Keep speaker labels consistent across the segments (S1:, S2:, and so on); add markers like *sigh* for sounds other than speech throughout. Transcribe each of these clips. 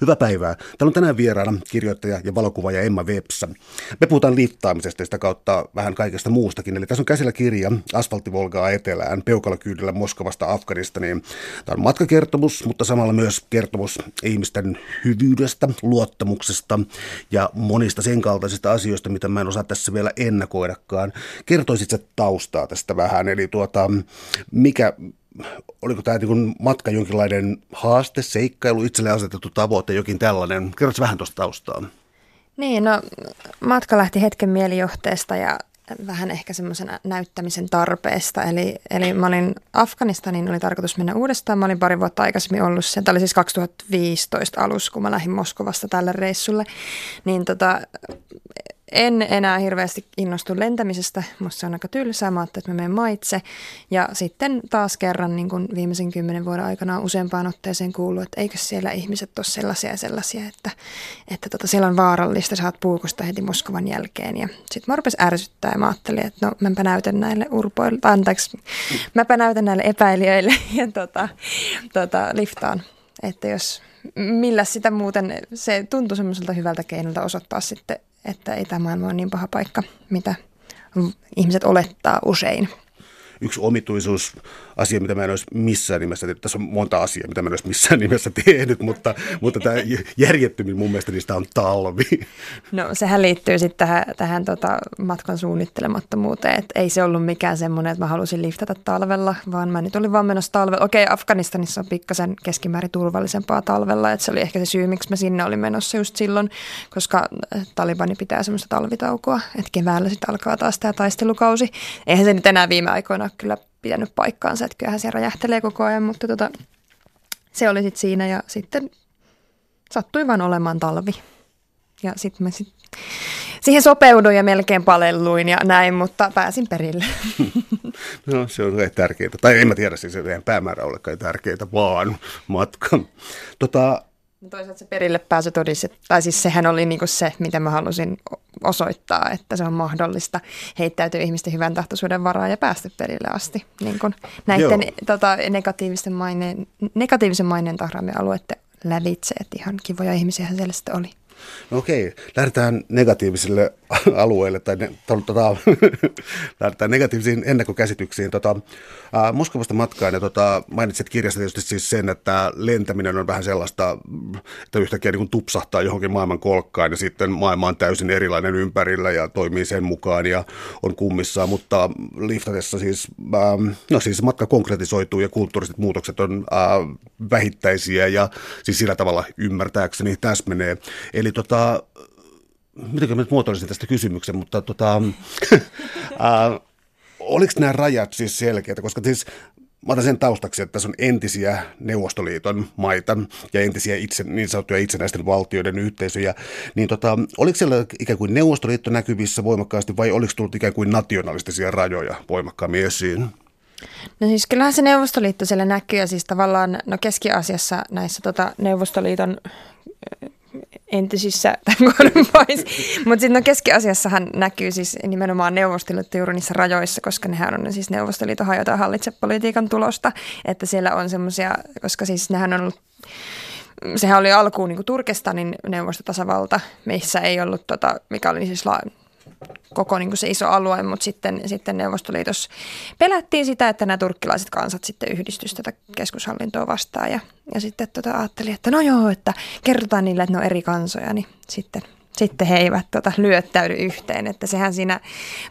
S1: Hyvää päivää. Täällä on tänään vieraana kirjoittaja ja valokuvaaja Emma Webssä. Me puhutaan liittaamisesta ja sitä kautta vähän kaikesta muustakin. Eli tässä on käsillä kirja Asfalttivolgaa etelään, peukalokyydellä Moskovasta Afganistaniin. Tämä on matkakertomus, mutta samalla myös kertomus ihmisten hyvyydestä, luottamuksesta ja monista sen kaltaisista asioista, mitä mä en osaa tässä vielä ennakoidakaan. Kertoisit se taustaa tästä vähän, eli tuota, mikä oliko tämä niin matka jonkinlainen haaste, seikkailu, itselle asetettu tavoite, jokin tällainen? Kerrotko vähän tuosta taustaa?
S2: Niin, no matka lähti hetken mielijohteesta ja vähän ehkä semmoisen näyttämisen tarpeesta. Eli, eli mä olin Afganistanin, oli tarkoitus mennä uudestaan. Mä olin pari vuotta aikaisemmin ollut sen. Tämä oli siis 2015 alussa, kun mä lähdin Moskovasta tälle reissulle. Niin tota, en enää hirveästi innostu lentämisestä, musta se on aika tylsää, mä että mä menen maitse. Ja sitten taas kerran niin kuin viimeisen kymmenen vuoden aikana on useampaan otteeseen kuullut, että eikö siellä ihmiset ole sellaisia ja sellaisia, että, että tota, siellä on vaarallista, saat puukosta heti Moskovan jälkeen. Ja sitten mä rupesin ärsyttää ja mä ajattelin, että no mäpä näytän näille urpoille, anteeksi, mäpä näytän näille epäilijöille *laughs* ja tota, tota, liftaan. Että jos millä sitä muuten, se tuntui semmoiselta hyvältä keinolta osoittaa sitten että ei tämä maailma ole niin paha paikka, mitä ihmiset olettaa usein.
S1: Yksi omituisuus, asia, mitä mä en olisi missään nimessä tehnyt. Tässä on monta asiaa, mitä mä en olisi missään *laughs* nimessä tehnyt, mutta, mutta tämä järjettömin mun mielestä niistä on talvi.
S2: No sehän liittyy sitten tähän, tähän tota matkan suunnittelemattomuuteen, että ei se ollut mikään semmoinen, että mä halusin liftata talvella, vaan mä nyt olin vaan menossa talvella. Okei, Afganistanissa on pikkasen keskimäärin turvallisempaa talvella, että se oli ehkä se syy, miksi mä sinne olin menossa just silloin, koska Talibani pitää semmoista talvitaukoa, että keväällä sitten alkaa taas tämä taistelukausi. Eihän se nyt enää viime aikoina kyllä pitänyt paikkaansa, että kyllähän se räjähtelee koko ajan, mutta tota, se oli sitten siinä ja sitten sattui vaan olemaan talvi. Ja sitten mä sit, siihen sopeuduin ja melkein palelluin ja näin, mutta pääsin perille. *laughs*
S1: No se on tärkeää. Tai en mä tiedä, siis ei päämäärä olekaan tärkeää, vaan matka. Tota,
S2: toisaalta se perille pääsy todisi, tai siis sehän oli niinku se, mitä mä halusin osoittaa, että se on mahdollista heittäytyä ihmisten hyvän tahtoisuuden varaan ja päästä perille asti. Niin kuin näiden tota, negatiivisen, maineen, negatiivisen maineen tahraamien alueiden lävitse, että ihan kivoja ihmisiä siellä sitten oli.
S1: No okei, lähdetään negatiivisille alueille tai ne, to, tota, *laughs* lähdetään negatiivisiin ennakkokäsityksiin. Tota, ää, Moskovasta matkaan ja tota, mainitsit kirjassa tietysti siis sen, että lentäminen on vähän sellaista, että yhtäkkiä niin tupsahtaa johonkin maailman kolkkaan ja sitten maailma on täysin erilainen ympärillä ja toimii sen mukaan ja on kummissaan, mutta liftatessa siis, ää, no siis matka konkretisoituu ja kulttuuriset muutokset on ää, vähittäisiä ja siis sillä tavalla ymmärtääkseni täsmenee. Eli tota, miten mä nyt muotoilisin tästä kysymyksen, mutta tota, *laughs* äh, oliko nämä rajat siis selkeitä, koska siis Mä otan sen taustaksi, että tässä on entisiä Neuvostoliiton maita ja entisiä itse, niin sanottuja itsenäisten valtioiden yhteisöjä. Niin tota, oliko siellä ikään kuin Neuvostoliitto näkyvissä voimakkaasti vai oliko tullut ikään kuin nationalistisia rajoja voimakkaammin esiin?
S2: No siis kyllähän se Neuvostoliitto siellä näkyy ja siis tavallaan no Keski-Asiassa näissä tota Neuvostoliiton entisissä tämän pois. Mutta sitten no Keski-Asiassahan näkyy siis nimenomaan Neuvostoliitto juuri niissä rajoissa, koska nehän on siis Neuvostoliiton hajota hallitsepolitiikan tulosta. Että siellä on semmoisia, koska siis nehän on ollut sehän oli alkuun niin Turkestanin neuvostotasavalta, missä ei ollut, tota, mikä oli siis la- koko niin kuin se iso alue, mutta sitten, sitten Neuvostoliitossa pelättiin sitä, että nämä turkkilaiset kansat sitten yhdistyisivät tätä keskushallintoa vastaan. Ja, ja sitten tota, ajattelin, että no joo, että kerrotaan niille, että ne on eri kansoja, niin sitten sitten he eivät tota, lyöttäydy yhteen. Että sehän siinä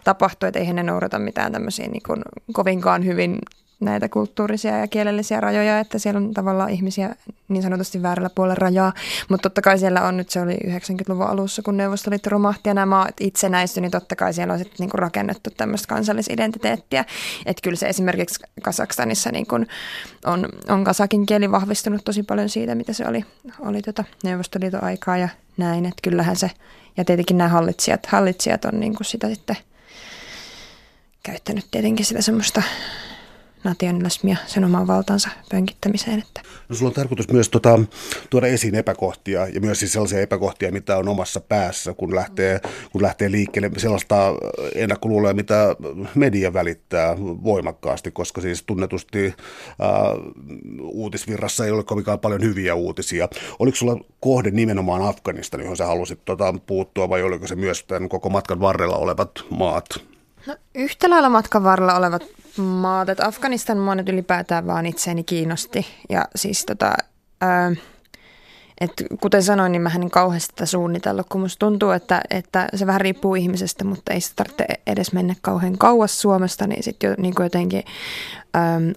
S2: tapahtui, että eihän ne noudata mitään tämmöisiä niin kuin, kovinkaan hyvin näitä kulttuurisia ja kielellisiä rajoja, että siellä on tavallaan ihmisiä niin sanotusti väärällä puolella rajaa. Mutta totta kai siellä on nyt, se oli 90-luvun alussa, kun Neuvostoliitto romahti ja nämä maat itsenäistyi, niin totta kai siellä on sitten niinku rakennettu tämmöistä kansallisidentiteettiä. Että kyllä se esimerkiksi Kasakstanissa niinku on, on kasakin kieli vahvistunut tosi paljon siitä, mitä se oli, oli tota Neuvostoliiton aikaa ja näin. Että kyllähän se, ja tietenkin nämä hallitsijat, hallitsijat on niinku sitä sitten käyttänyt tietenkin sitä semmoista nationalismia sen oman valtansa pönkittämiseen. Että.
S1: No sulla on tarkoitus myös tota, tuoda esiin epäkohtia ja myös siis sellaisia epäkohtia, mitä on omassa päässä, kun lähtee, kun lähtee liikkeelle sellaista ennakkoluuloja, mitä media välittää voimakkaasti, koska siis tunnetusti äh, uutisvirrassa ei ole kovinkaan paljon hyviä uutisia. Oliko sulla kohde nimenomaan Afganistan, johon sä halusit tota, puuttua vai oliko se myös tämän koko matkan varrella olevat maat?
S2: No, yhtä lailla matkan varrella olevat maat, että Afganistan mua nyt ylipäätään vaan itseäni kiinnosti. Ja siis tota, ää, et kuten sanoin, niin mä en kauheasti tätä suunnitella, kun musta tuntuu, että, että se vähän riippuu ihmisestä, mutta ei se tarvitse edes mennä kauhean kauas Suomesta, niin sitten jo, niin jotenkin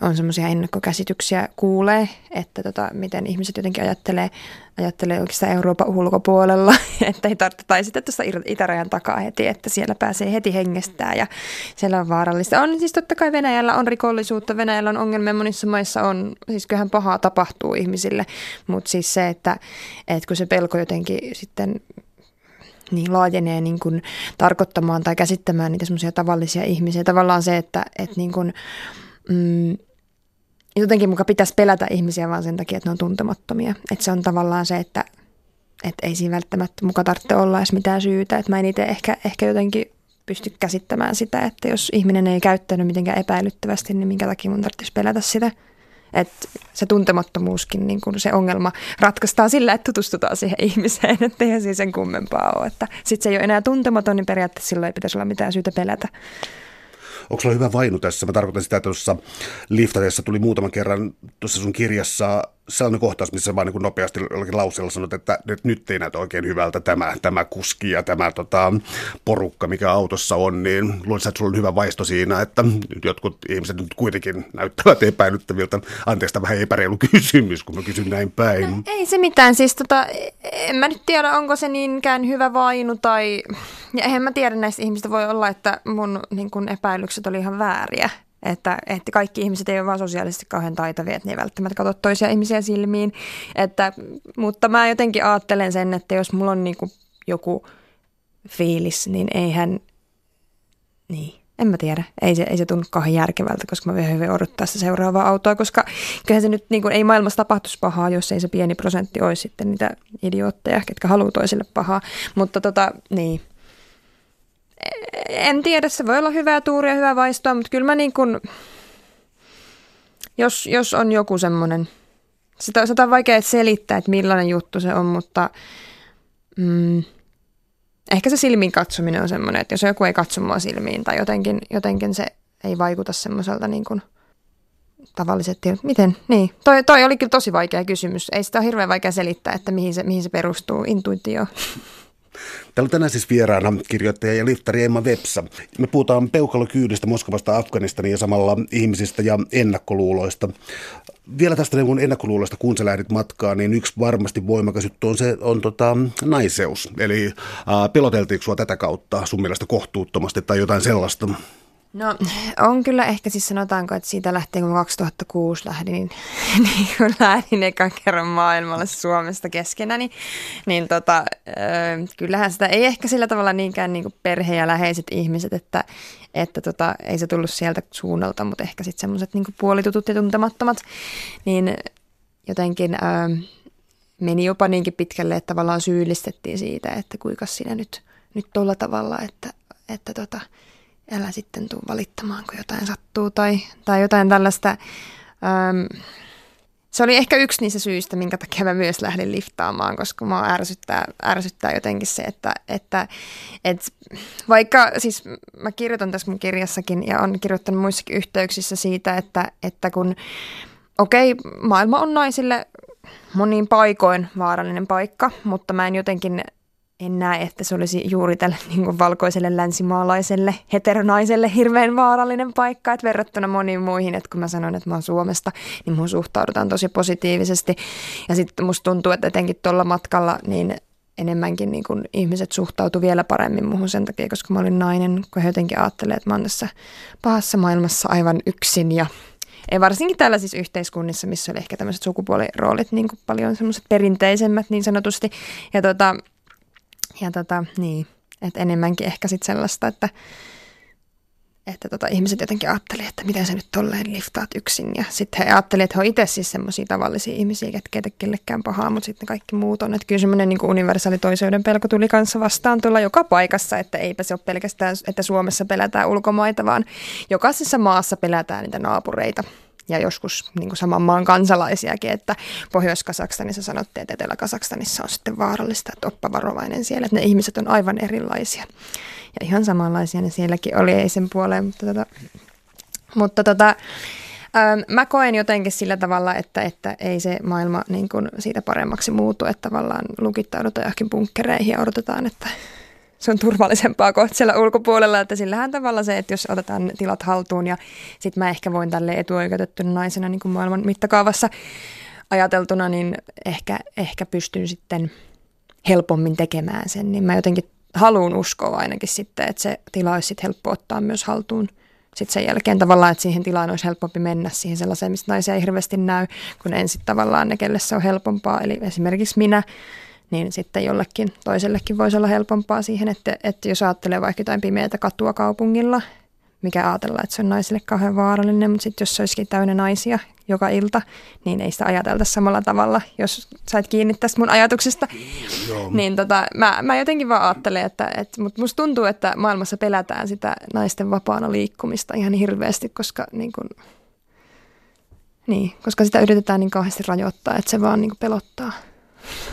S2: on semmoisia ennakkokäsityksiä kuulee, että tota, miten ihmiset jotenkin ajattelee, ajattelee oikeastaan Euroopan ulkopuolella, *laughs* että ei tarvitse, tai sitten tuossa itärajan takaa heti, että siellä pääsee heti hengestää ja siellä on vaarallista. On siis totta kai Venäjällä on rikollisuutta, Venäjällä on ongelmia, monissa maissa on, siis kyllähän pahaa tapahtuu ihmisille, mutta siis se, että, että kun se pelko jotenkin sitten niin laajenee niin kuin tarkoittamaan tai käsittämään niitä semmoisia tavallisia ihmisiä. Tavallaan se, että, että niin kuin, mm, jotenkin muka pitäisi pelätä ihmisiä vaan sen takia, että ne on tuntemattomia. Että se on tavallaan se, että, että ei siinä välttämättä muka tarvitse olla edes mitään syytä. Että mä en itse ehkä, ehkä jotenkin pysty käsittämään sitä, että jos ihminen ei käyttänyt mitenkään epäilyttävästi, niin minkä takia mun tarvitsisi pelätä sitä. Että se tuntemattomuuskin, niin kun se ongelma ratkaistaan sillä, että tutustutaan siihen ihmiseen, *laughs* että eihän siis sen kummempaa ole. Sitten se ei ole enää tuntematon, niin periaatteessa silloin ei pitäisi olla mitään syytä pelätä.
S1: Onko sulla hyvä vainu tässä? Mä tarkoitan sitä, että tuossa liftateessa tuli muutaman kerran tuossa sun kirjassa sellainen kohtaus, missä vaan niin nopeasti jollakin lauseella sanot, että nyt ei näytä oikein hyvältä tämä, tämä kuski ja tämä tota, porukka, mikä autossa on, niin luulisin, että sulla on hyvä vaisto siinä, että jotkut ihmiset nyt kuitenkin näyttävät epäilyttäviltä. Anteeksi, tämä vähän epäreilu kysymys, kun mä kysyn näin päin. No,
S2: ei se mitään, siis tota, en mä nyt tiedä, onko se niinkään hyvä vainu tai, ja eihän mä tiedä näistä ihmistä voi olla, että mun niin kun epäilykset oli ihan vääriä. Että, että kaikki ihmiset ei ole vaan sosiaalisesti kauhean taitavia, että ne ei välttämättä katso toisia ihmisiä silmiin. Että, mutta mä jotenkin ajattelen sen, että jos mulla on niin kuin joku fiilis, niin eihän, niin, en mä tiedä. Ei se, ei se tunnu kauhean järkevältä, koska mä vielä hyvin odottaa sitä seuraavaa autoa, koska kyllähän se nyt niin kuin, ei maailmassa tapahtuisi pahaa, jos ei se pieni prosentti olisi sitten niitä idiootteja, ketkä haluaa toisille pahaa. Mutta tota, niin, en tiedä, se voi olla hyvää tuuria, hyvää vaistoa, mutta kyllä mä niin kuin, jos, jos on joku semmoinen, sitä, sitä on vaikea selittää, että millainen juttu se on, mutta mm, ehkä se silmiin katsominen on semmoinen, että jos joku ei katso mua silmiin tai jotenkin, jotenkin se ei vaikuta semmoiselta niin kuin tavalliset tiedot. Miten? Niin. Toi, toi oli kyllä tosi vaikea kysymys. Ei sitä ole hirveän vaikea selittää, että mihin se, mihin se perustuu. Intuitio.
S1: Täällä on tänään siis vieraana kirjoittaja ja liftari Emma Vepsa. Me puhutaan peukalokyydistä Moskovasta Afganistania ja samalla ihmisistä ja ennakkoluuloista. Vielä tästä niin ennakkoluuloista, kun sä lähdit matkaan, niin yksi varmasti voimakas juttu on se on tota, naiseus. Eli äh, peloteltiinko sua tätä kautta sun mielestä kohtuuttomasti tai jotain sellaista?
S2: No on kyllä ehkä siis sanotaanko, että siitä lähtien kun 2006 lähdin, niin, *laughs* niin kun lähdin ekan kerran maailmalle Suomesta keskenäni, niin, niin tota, kyllähän sitä ei ehkä sillä tavalla niinkään niin kuin perhe ja läheiset ihmiset, että, että tota, ei se tullut sieltä suunnalta, mutta ehkä sitten semmoiset niin puolitutut ja tuntemattomat, niin jotenkin ö, meni jopa niinkin pitkälle, että tavallaan syyllistettiin siitä, että kuinka sinä nyt, nyt tuolla tavalla, että, että tota, älä sitten tuu valittamaan, kun jotain sattuu tai, tai jotain tällaista. Öm, se oli ehkä yksi niistä syistä, minkä takia mä myös lähdin liftaamaan, koska mä ärsyttää, ärsyttää jotenkin se, että, että, että vaikka siis mä kirjoitan tässä mun kirjassakin ja on kirjoittanut muissakin yhteyksissä siitä, että, että kun okei, okay, maailma on naisille monin paikoin vaarallinen paikka, mutta mä en jotenkin en näe, että se olisi juuri tälle *laughs* niin kuin valkoiselle länsimaalaiselle heteronaiselle hirveän vaarallinen paikka, että verrattuna moniin muihin, että kun mä sanon, että mä oon Suomesta, niin mun suhtaudutaan tosi positiivisesti. Ja sitten musta tuntuu, että etenkin tuolla matkalla, niin enemmänkin niin kuin ihmiset suhtautu vielä paremmin muuhun sen takia, koska mä olin nainen, kun he jotenkin ajattelee, että mä oon tässä pahassa maailmassa aivan yksin ja ei varsinkin tällaisissa yhteiskunnissa, missä oli ehkä tämmöiset sukupuoliroolit niin kuin paljon semmoiset perinteisemmät niin sanotusti. Ja tota, ja tota, niin, että enemmänkin ehkä sitten sellaista, että, että tota, ihmiset jotenkin ajattelivat, että miten sä nyt tolleen liftaat yksin. Ja sitten he ajattelivat, että he on itse siis semmoisia tavallisia ihmisiä, ketkä ei kellekään pahaa, mutta sitten kaikki muut on. Että kyllä semmoinen niin universaali toiseuden pelko tuli kanssa vastaan tulla joka paikassa, että eipä se ole pelkästään, että Suomessa pelätään ulkomaita, vaan jokaisessa maassa pelätään niitä naapureita ja joskus niin kuin saman maan kansalaisiakin, että Pohjois-Kasakstanissa sanottiin, että Etelä-Kasakstanissa on sitten vaarallista, että oppa varovainen siellä, että ne ihmiset on aivan erilaisia. Ja ihan samanlaisia ne sielläkin oli, ei sen puoleen, mutta, tota, mutta tota, ähm, mä koen jotenkin sillä tavalla, että, että ei se maailma niin kuin siitä paremmaksi muutu, että tavallaan lukittaudutaan johonkin bunkkereihin ja odotetaan, että se on turvallisempaa kohta siellä ulkopuolella, että sillähän tavalla se, että jos otetaan tilat haltuun ja sitten mä ehkä voin tälle etuoikeutettuna naisena niin kuin maailman mittakaavassa ajateltuna, niin ehkä, ehkä pystyn sitten helpommin tekemään sen, niin mä jotenkin haluan uskoa ainakin sitten, että se tila olisi sitten helppo ottaa myös haltuun sitten sen jälkeen tavallaan, että siihen tilaan olisi helpompi mennä siihen sellaiseen, mistä naisia ei hirveästi näy, kun ensin tavallaan ne, kelle se on helpompaa. Eli esimerkiksi minä niin sitten jollekin toisellekin voisi olla helpompaa siihen, että, että jos ajattelee vaikka jotain pimeätä katua kaupungilla, mikä ajatellaan, että se on naisille kauhean vaarallinen, mutta sitten jos se olisikin täynnä naisia joka ilta, niin ei sitä ajatelta samalla tavalla, jos sait kiinni tästä mun ajatuksesta. Joo. Niin tota, mä, mä jotenkin vaan ajattelen, että, että mutta musta tuntuu, että maailmassa pelätään sitä naisten vapaana liikkumista ihan hirveästi, koska niin kun, niin, koska sitä yritetään niin kauheasti rajoittaa, että se vaan niin pelottaa.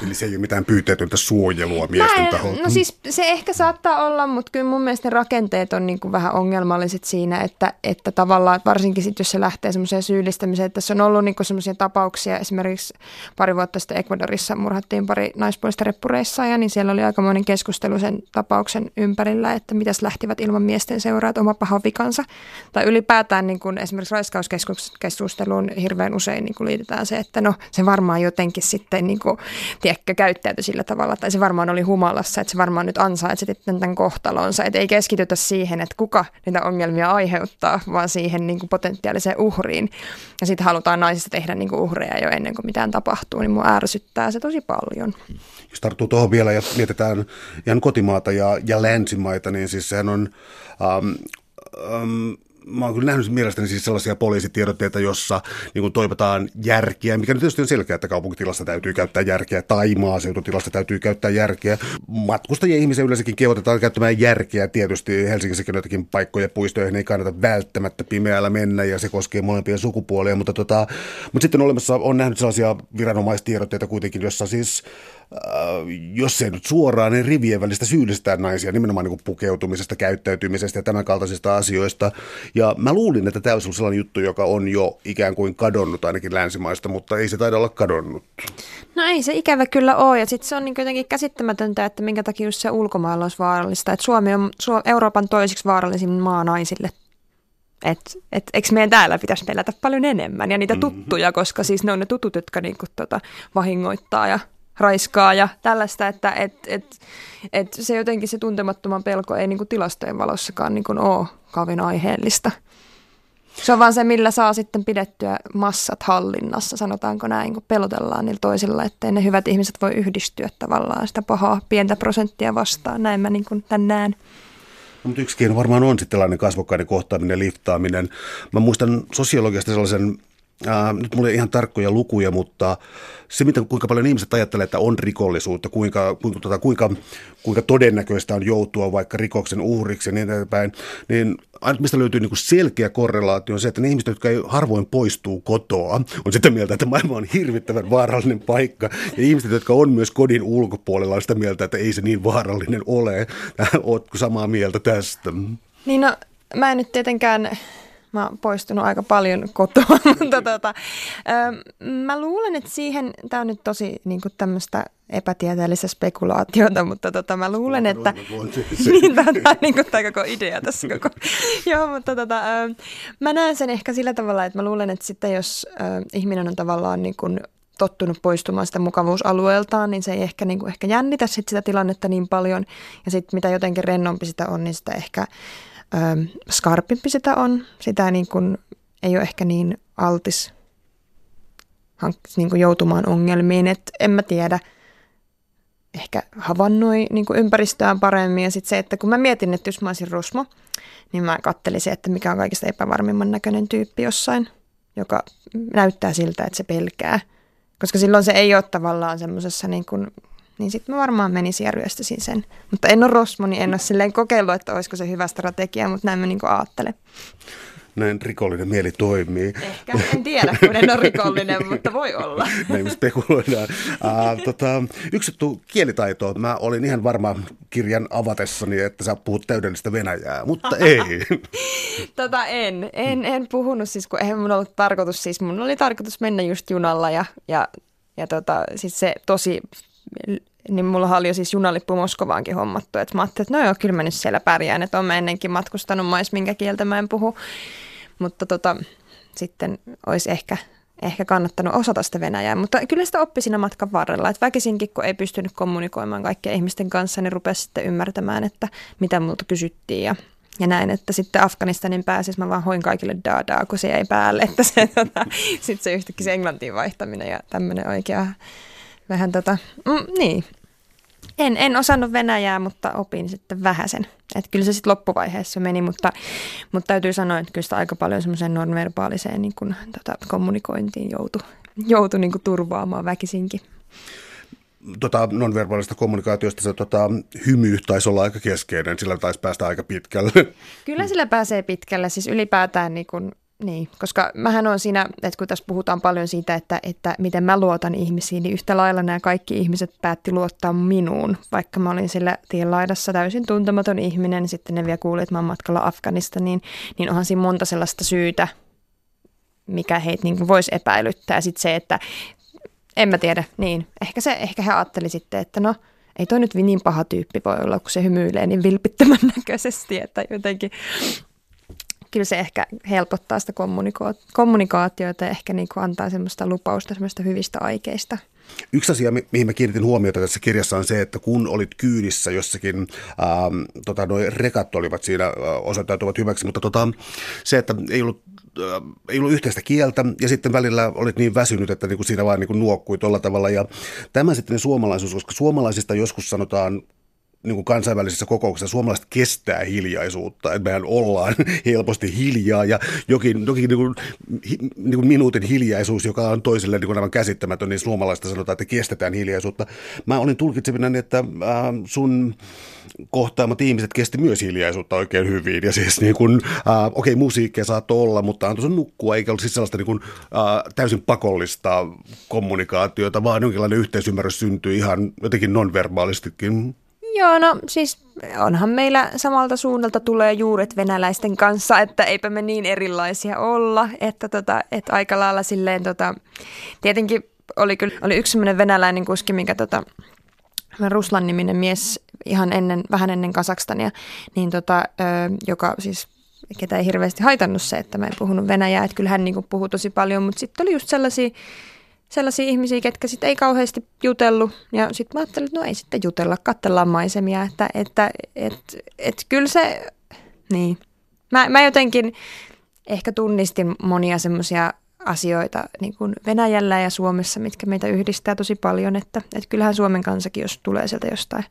S1: Eli se ei ole mitään pyyteetöntä suojelua miesten en, taholta.
S2: No siis se ehkä saattaa olla, mutta kyllä mun mielestä ne rakenteet on niin kuin vähän ongelmalliset siinä, että, että tavallaan varsinkin sit, jos se lähtee semmoiseen syyllistämiseen, että tässä on ollut niin semmoisia tapauksia, esimerkiksi pari vuotta sitten Ecuadorissa murhattiin pari naispuolista reppureissa ja niin siellä oli aikamoinen keskustelu sen tapauksen ympärillä, että mitäs lähtivät ilman miesten seuraa, oma paha vikansa. Tai ylipäätään niin kuin esimerkiksi raiskauskeskusteluun hirveän usein niin kuin liitetään se, että no se varmaan jotenkin sitten niin kuin tiedätkö, käyttäytyi sillä tavalla, tai se varmaan oli humalassa, että se varmaan nyt ansaitsi tämän kohtalonsa, että ei keskitytä siihen, että kuka niitä ongelmia aiheuttaa, vaan siihen niin kuin potentiaaliseen uhriin. Ja sitten halutaan naisista tehdä niin kuin uhreja jo ennen kuin mitään tapahtuu, niin mua ärsyttää se tosi paljon.
S1: Jos tarttuu tuohon vielä ja mietitään ihan kotimaata ja, ja länsimaita, niin siis sehän on... Um, um, mä oon kyllä nähnyt mielestäni siis sellaisia poliisitiedotteita, jossa niin kuin toivotaan järkeä, mikä nyt tietysti on selkeä, että kaupunkitilassa täytyy käyttää järkeä tai maaseututilassa täytyy käyttää järkeä. Matkustajia ihmisiä yleensäkin kehotetaan käyttämään järkeä. Tietysti Helsingissäkin joitakin paikkoja puistoihin ei kannata välttämättä pimeällä mennä ja se koskee molempia sukupuolia, mutta, tota, mutta sitten olemassa, on nähnyt sellaisia viranomaistiedotteita kuitenkin, jossa siis jos ei nyt suoraan, niin rivien välistä syyllistää naisia nimenomaan niin pukeutumisesta, käyttäytymisestä ja tämän kaltaisista asioista. Ja mä luulin, että tämä olisi sellainen juttu, joka on jo ikään kuin kadonnut ainakin länsimaista, mutta ei se taida olla kadonnut.
S2: No ei se ikävä kyllä ole, ja sitten se on niin jotenkin käsittämätöntä, että minkä takia just se ulkomailla olisi vaarallista. Että Suomi on Euroopan toisiksi vaarallisin maa naisille et, et, eikö meidän täällä pitäisi pelätä paljon enemmän ja niitä mm-hmm. tuttuja, koska siis ne on ne tutut, jotka niinku tota, vahingoittaa ja raiskaa ja tällaista, että et, et, et se jotenkin se tuntemattoman pelko ei niin tilastojen valossakaan niin ole kauhean aiheellista. Se on vaan se, millä saa sitten pidettyä massat hallinnassa, sanotaanko näin, kun pelotellaan niillä toisilla, ettei ne hyvät ihmiset voi yhdistyä tavallaan sitä pahaa pientä prosenttia vastaan. Näin mä niin kuin tämän näen.
S1: No, mutta yksikin varmaan on sitten tällainen kasvokkainen kohtaaminen, liftaaminen. Mä muistan sosiologiasta sellaisen Äh, nyt mulla ei ihan tarkkoja lukuja, mutta se, mitä, kuinka paljon ihmiset ajattelee, että on rikollisuutta, kuinka, kuinka, tota, kuinka, kuinka todennäköistä on joutua vaikka rikoksen uhriksi ja niin edespäin, niin mistä löytyy niin kuin selkeä korrelaatio on se, että ne ihmiset, jotka ei harvoin poistuu kotoa, on sitä mieltä, että maailma on hirvittävän vaarallinen paikka. Ja ihmiset, jotka on myös kodin ulkopuolella, on sitä mieltä, että ei se niin vaarallinen ole. Oletko samaa mieltä tästä?
S2: Niin no, mä en nyt tietenkään Mä oon poistunut aika paljon kotoa, *laughs* mutta tota, ö, mä luulen, että siihen, tämä on nyt tosi niin tämmöistä epätieteellistä spekulaatiota, mutta tota, mä luulen, että *laughs* niin, tämä on niin kuin, tämä koko idea tässä koko. *laughs* Joo, mutta tota, ö, mä näen sen ehkä sillä tavalla, että mä luulen, että sitten jos ö, ihminen on tavallaan niin kuin tottunut poistumaan sitä mukavuusalueeltaan, niin se ei ehkä, niin kuin, ehkä jännitä sit sitä tilannetta niin paljon. Ja sitten mitä jotenkin rennompi sitä on, niin sitä ehkä ö, skarpimpi sitä on. Sitä niin kuin, ei ole ehkä niin altis niin kuin joutumaan ongelmiin. Et en mä tiedä. ehkä havainnoi niin kuin ympäristöään paremmin. Ja sitten se, että kun mä mietin, että jos mä olisin Rusmo, niin mä kattelisin, että mikä on kaikista epävarmimman näköinen tyyppi jossain, joka näyttää siltä, että se pelkää. Koska silloin se ei ole tavallaan semmoisessa niin kuin niin sitten mä varmaan menisin ja ryöstäisin sen. Mutta en ole Rosmo, niin en ole silleen kokeillut, että olisiko se hyvä strategia, mutta näin mä niin ajattelen
S1: näin rikollinen mieli toimii.
S2: Ehkä, en tiedä, kun en ole rikollinen, mutta voi olla. *laughs*
S1: Näin me spekuloidaan. Uh, tota, yksi juttu kielitaitoa. Mä olin ihan varma kirjan avatessani, että sä puhut täydellistä venäjää, mutta *laughs* ei.
S2: tota en, en, en puhunut siis, kun eihän mun ollut tarkoitus, siis mun oli tarkoitus mennä just junalla ja, ja, ja tota, siis se tosi niin mulla oli jo siis junalippu Moskovaankin hommattu, että mä ajattelin, että no joo, kyllä mä nyt siellä pärjään, että olen ennenkin matkustanut mais, minkä kieltä mä en puhu. Mutta tota, sitten olisi ehkä, ehkä kannattanut osata sitä Venäjää. Mutta kyllä sitä oppi siinä matkan varrella. Että väkisinkin, kun ei pystynyt kommunikoimaan kaikkien ihmisten kanssa, niin rupesi sitten ymmärtämään, että mitä multa kysyttiin ja ja näin, että sitten Afganistanin pääsis mä vaan hoin kaikille daadaa, kun se jäi päälle, että se, tota, *laughs* sitten se yhtäkkiä se englantiin vaihtaminen ja tämmöinen oikea vähän tota, mm, niin, en, en osannut venäjää, mutta opin sitten vähäsen. Että kyllä se sitten loppuvaiheessa meni, mutta, mutta täytyy sanoa, että kyllä sitä aika paljon semmoiseen nonverbaaliseen niin kun, tota, kommunikointiin joutui joutu niin kuin turvaamaan väkisinkin.
S1: Tota, nonverbaalista kommunikaatiosta se tota, hymy taisi olla aika keskeinen, sillä taisi päästä aika pitkälle.
S2: Kyllä sillä pääsee pitkälle, siis ylipäätään niin kun niin, koska mähän on siinä, että kun tässä puhutaan paljon siitä, että, että miten mä luotan ihmisiin, niin yhtä lailla nämä kaikki ihmiset päätti luottaa minuun. Vaikka mä olin sillä tien laidassa täysin tuntematon ihminen, niin sitten ne vielä kuuli, että mä oon matkalla Afganista, niin, niin onhan siinä monta sellaista syytä, mikä heitä niin voisi epäilyttää. Sitten se, että en mä tiedä, niin ehkä, se, ehkä he ajatteli sitten, että no, ei toi nyt niin paha tyyppi voi olla, kun se hymyilee niin vilpittömän näköisesti, että jotenkin kyllä se ehkä helpottaa sitä kommunika- kommunikaatiota ja ehkä niin kuin antaa semmoista lupausta semmoista hyvistä aikeista.
S1: Yksi asia, mihin mä kiinnitin huomiota tässä kirjassa on se, että kun olit kyydissä jossakin, ähm, tota, noi rekat olivat siinä äh, osoittautuvat hyväksi, mutta tota, se, että ei ollut äh, ei ollut yhteistä kieltä ja sitten välillä olit niin väsynyt, että niinku siinä vaan niinku nuokkui tuolla tavalla. Ja tämä sitten suomalaisuus, koska suomalaisista joskus sanotaan niin kuin kansainvälisissä kokouksissa suomalaiset kestää hiljaisuutta, että mehän ollaan *laughs* helposti hiljaa ja jokin, jokin niin kuin, niin kuin minuutin hiljaisuus, joka on toiselle niin kuin aivan käsittämätön, niin suomalaista sanotaan, että kestetään hiljaisuutta. Mä olin tulkitsevina, että äh, sun kohtaamat ihmiset kesti myös hiljaisuutta oikein hyvin ja siis niin kuin, äh, okei okay, musiikkia saattoi olla, mutta antoi sen nukkua, eikä ollut siis sellaista niin kuin, äh, täysin pakollista kommunikaatiota, vaan jonkinlainen yhteisymmärrys syntyi ihan jotenkin nonverbaalistikin.
S2: Joo, no siis onhan meillä samalta suunnalta tulee juuret venäläisten kanssa, että eipä me niin erilaisia olla, että, tota, että aika lailla silleen tota, tietenkin oli, kyllä, oli yksi sellainen venäläinen kuski, mikä tota, Ruslan niminen mies ihan ennen, vähän ennen Kasakstania, niin tota, joka siis ketä ei hirveästi haitannut se, että mä en puhunut venäjää, että kyllä hän niin puhui tosi paljon, mutta sitten oli just sellaisia sellaisia ihmisiä, ketkä sitten ei kauheasti jutellut. Ja sitten mä ajattelin, että no ei sitten jutella, katsellaan maisemia. Että, että et, et, kyllä se, niin. Mä, mä jotenkin ehkä tunnistin monia semmoisia asioita niin kuin Venäjällä ja Suomessa, mitkä meitä yhdistää tosi paljon. Että, että kyllähän Suomen kansakin, jos tulee sieltä jostain,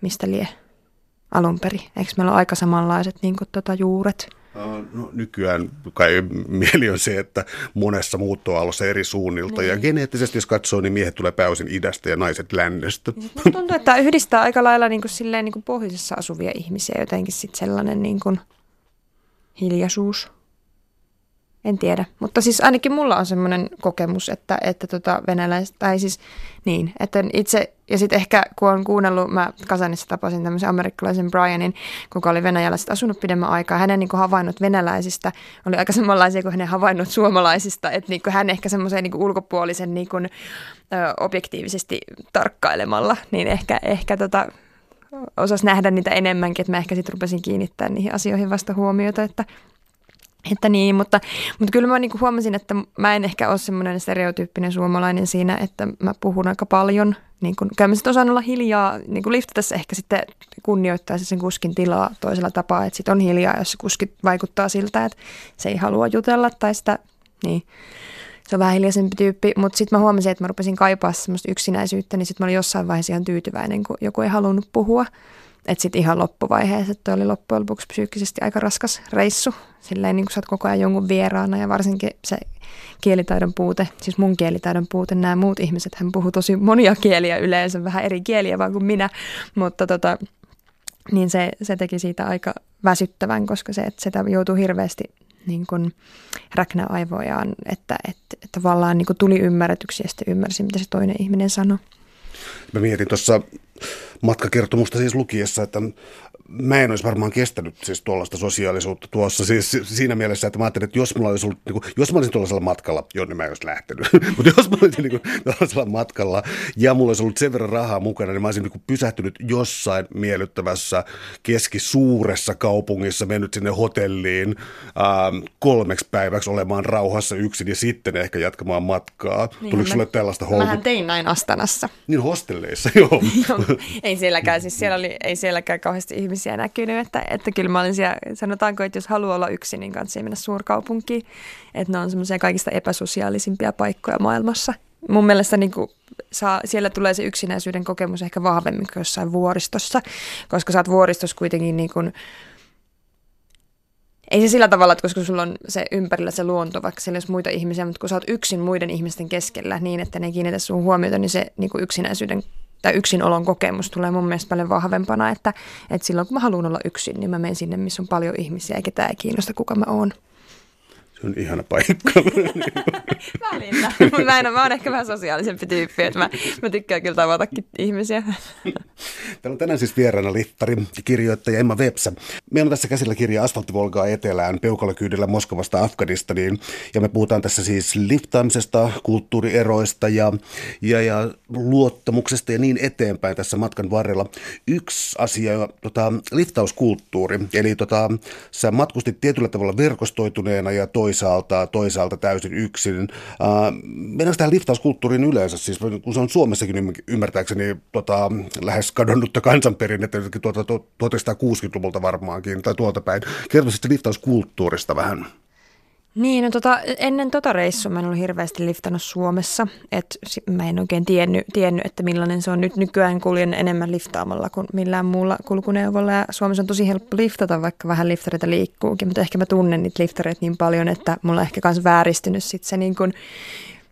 S2: mistä lie alun perin. Eikö meillä ole aika samanlaiset niin kuin, tota, juuret?
S1: No, nykyään kai mieli on se, että monessa muuttoaallossa eri suunnilta. Niin. Ja geneettisesti, jos katsoo, niin miehet tulee pääosin idästä ja naiset lännestä.
S2: Niin tuntuu, että yhdistää aika lailla niin kuin, silleen, niin kuin pohjoisessa asuvia ihmisiä jotenkin sit sellainen niin kuin hiljaisuus. En tiedä, mutta siis ainakin mulla on semmoinen kokemus, että, että tota venäläiset, tai siis niin, että itse, ja sitten ehkä kun on kuunnellut, mä Kasanissa tapasin tämmöisen amerikkalaisen Brianin, kuka oli Venäjällä sitten asunut pidemmän aikaa, hänen niin havainnot venäläisistä oli aika samanlaisia kuin hänen havainnot suomalaisista, että niin hän ehkä semmoisen niin ulkopuolisen niin kuin, ö, objektiivisesti tarkkailemalla, niin ehkä, ehkä tota, osasi nähdä niitä enemmänkin, että mä ehkä sitten rupesin kiinnittää niihin asioihin vasta huomiota, että että niin, mutta, mutta kyllä mä niin huomasin, että mä en ehkä ole semmoinen stereotyyppinen suomalainen siinä, että mä puhun aika paljon. Niin kuin, kyllä mä sitten osaan olla hiljaa, niin kuin liftatessa ehkä sitten kunnioittaisi sen kuskin tilaa toisella tapaa, että sitten on hiljaa, jos se kuski vaikuttaa siltä, että se ei halua jutella tai sitä, niin se on vähän hiljaisempi tyyppi, mutta sitten mä huomasin, että mä rupesin kaipaa semmoista yksinäisyyttä, niin sitten mä olin jossain vaiheessa ihan tyytyväinen, kun joku ei halunnut puhua. Että sitten ihan loppuvaiheessa, että oli loppujen lopuksi psyykkisesti aika raskas reissu. Silleen niin kuin sä oot koko ajan jonkun vieraana ja varsinkin se kielitaidon puute, siis mun kielitaidon puute, nämä muut ihmiset, hän puhuu tosi monia kieliä yleensä, vähän eri kieliä vaan kuin minä, mutta tota, niin se, se teki siitä aika väsyttävän, koska se, että sitä joutuu hirveästi niin kuin räknä aivojaan, että, että, että tavallaan niin kuin tuli ymmärretyksi ja sitten ymmärsi, mitä se toinen ihminen sanoi.
S1: Mä mietin tuossa matkakertomusta siis lukiessa, että mä en olisi varmaan kestänyt siis tuollaista sosiaalisuutta tuossa siis siinä mielessä, että mä ajattelin, että jos, mulla olisi ollut, niin kuin, jos mä olisin tuollaisella matkalla, jonne mä en olisi lähtenyt, *laughs* mutta jos mä olisin niin kuin, tuollaisella matkalla ja mulla olisi ollut sen verran rahaa mukana, niin mä olisin niin kuin, pysähtynyt jossain miellyttävässä keskisuuressa kaupungissa, mennyt sinne hotelliin ähm, kolmeksi päiväksi olemaan rauhassa yksin ja sitten ehkä jatkamaan matkaa. Niin, Tuliko sulle tällaista
S2: houkut? Mähän tein näin Astanassa.
S1: Niin hostelleissa, *laughs* joo.
S2: ei sielläkään, siis siellä oli, ei sielläkään kauheasti ihmisiä näkynyt, että, että kyllä mä olin siellä, sanotaanko, että jos haluaa olla yksin, niin kanssa mennä suurkaupunkiin, että ne on semmoisia kaikista epäsosiaalisimpia paikkoja maailmassa. Mun mielestä niin kuin saa, siellä tulee se yksinäisyyden kokemus ehkä vahvemmin kuin jossain vuoristossa, koska sä oot vuoristossa kuitenkin niin kuin, ei se sillä tavalla, että koska sulla on se ympärillä se luonto, vaikka siellä olisi muita ihmisiä, mutta kun sä oot yksin muiden ihmisten keskellä niin, että ne kiinnitä sun huomiota, niin se niin kuin yksinäisyyden tai yksinolon kokemus tulee mun mielestä paljon vahvempana, että, että silloin kun mä haluan olla yksin, niin mä menen sinne, missä on paljon ihmisiä, eikä tämä ei kiinnosta, kuka mä oon.
S1: Se on ihana paikka. *laughs*
S2: Välillä. Mä, en, mä oon ehkä vähän sosiaalisempi tyyppi, että mä, mä tykkään kyllä tavatakin ihmisiä.
S1: Täällä on tänään siis vieraana liftari kirjoittaja Emma Websä. Meillä on tässä käsillä kirja Asfalttivolgaa etelään peukalokyydellä Moskovasta Afganistaniin. Ja me puhutaan tässä siis liftaamisesta, kulttuurieroista ja, ja, ja luottamuksesta ja niin eteenpäin tässä matkan varrella. Yksi asia, tota, liftauskulttuuri. Eli tota, sä matkustit tietyllä tavalla verkostoituneena ja toisaalta toisaalta, toisaalta täysin yksin. Äh, mennään tähän liftauskulttuuriin yleensä, siis kun se on Suomessakin ymmärtääkseni tota, lähes kadonnutta kansanperinnettä, tuota, 1960-luvulta varmaankin, tai tuolta päin. Kertoisitko liftauskulttuurista vähän?
S2: Niin, no tota, ennen tota reissua mä en ollut hirveästi liftannut Suomessa. Et mä en oikein tiennyt, tiennyt, että millainen se on nyt. Nykyään kuljen enemmän liftaamalla kuin millään muulla kulkuneuvolla. Ja Suomessa on tosi helppo liftata, vaikka vähän liftareita liikkuukin. Mutta ehkä mä tunnen niitä liftareita niin paljon, että mulla on ehkä myös vääristynyt sit se niin kun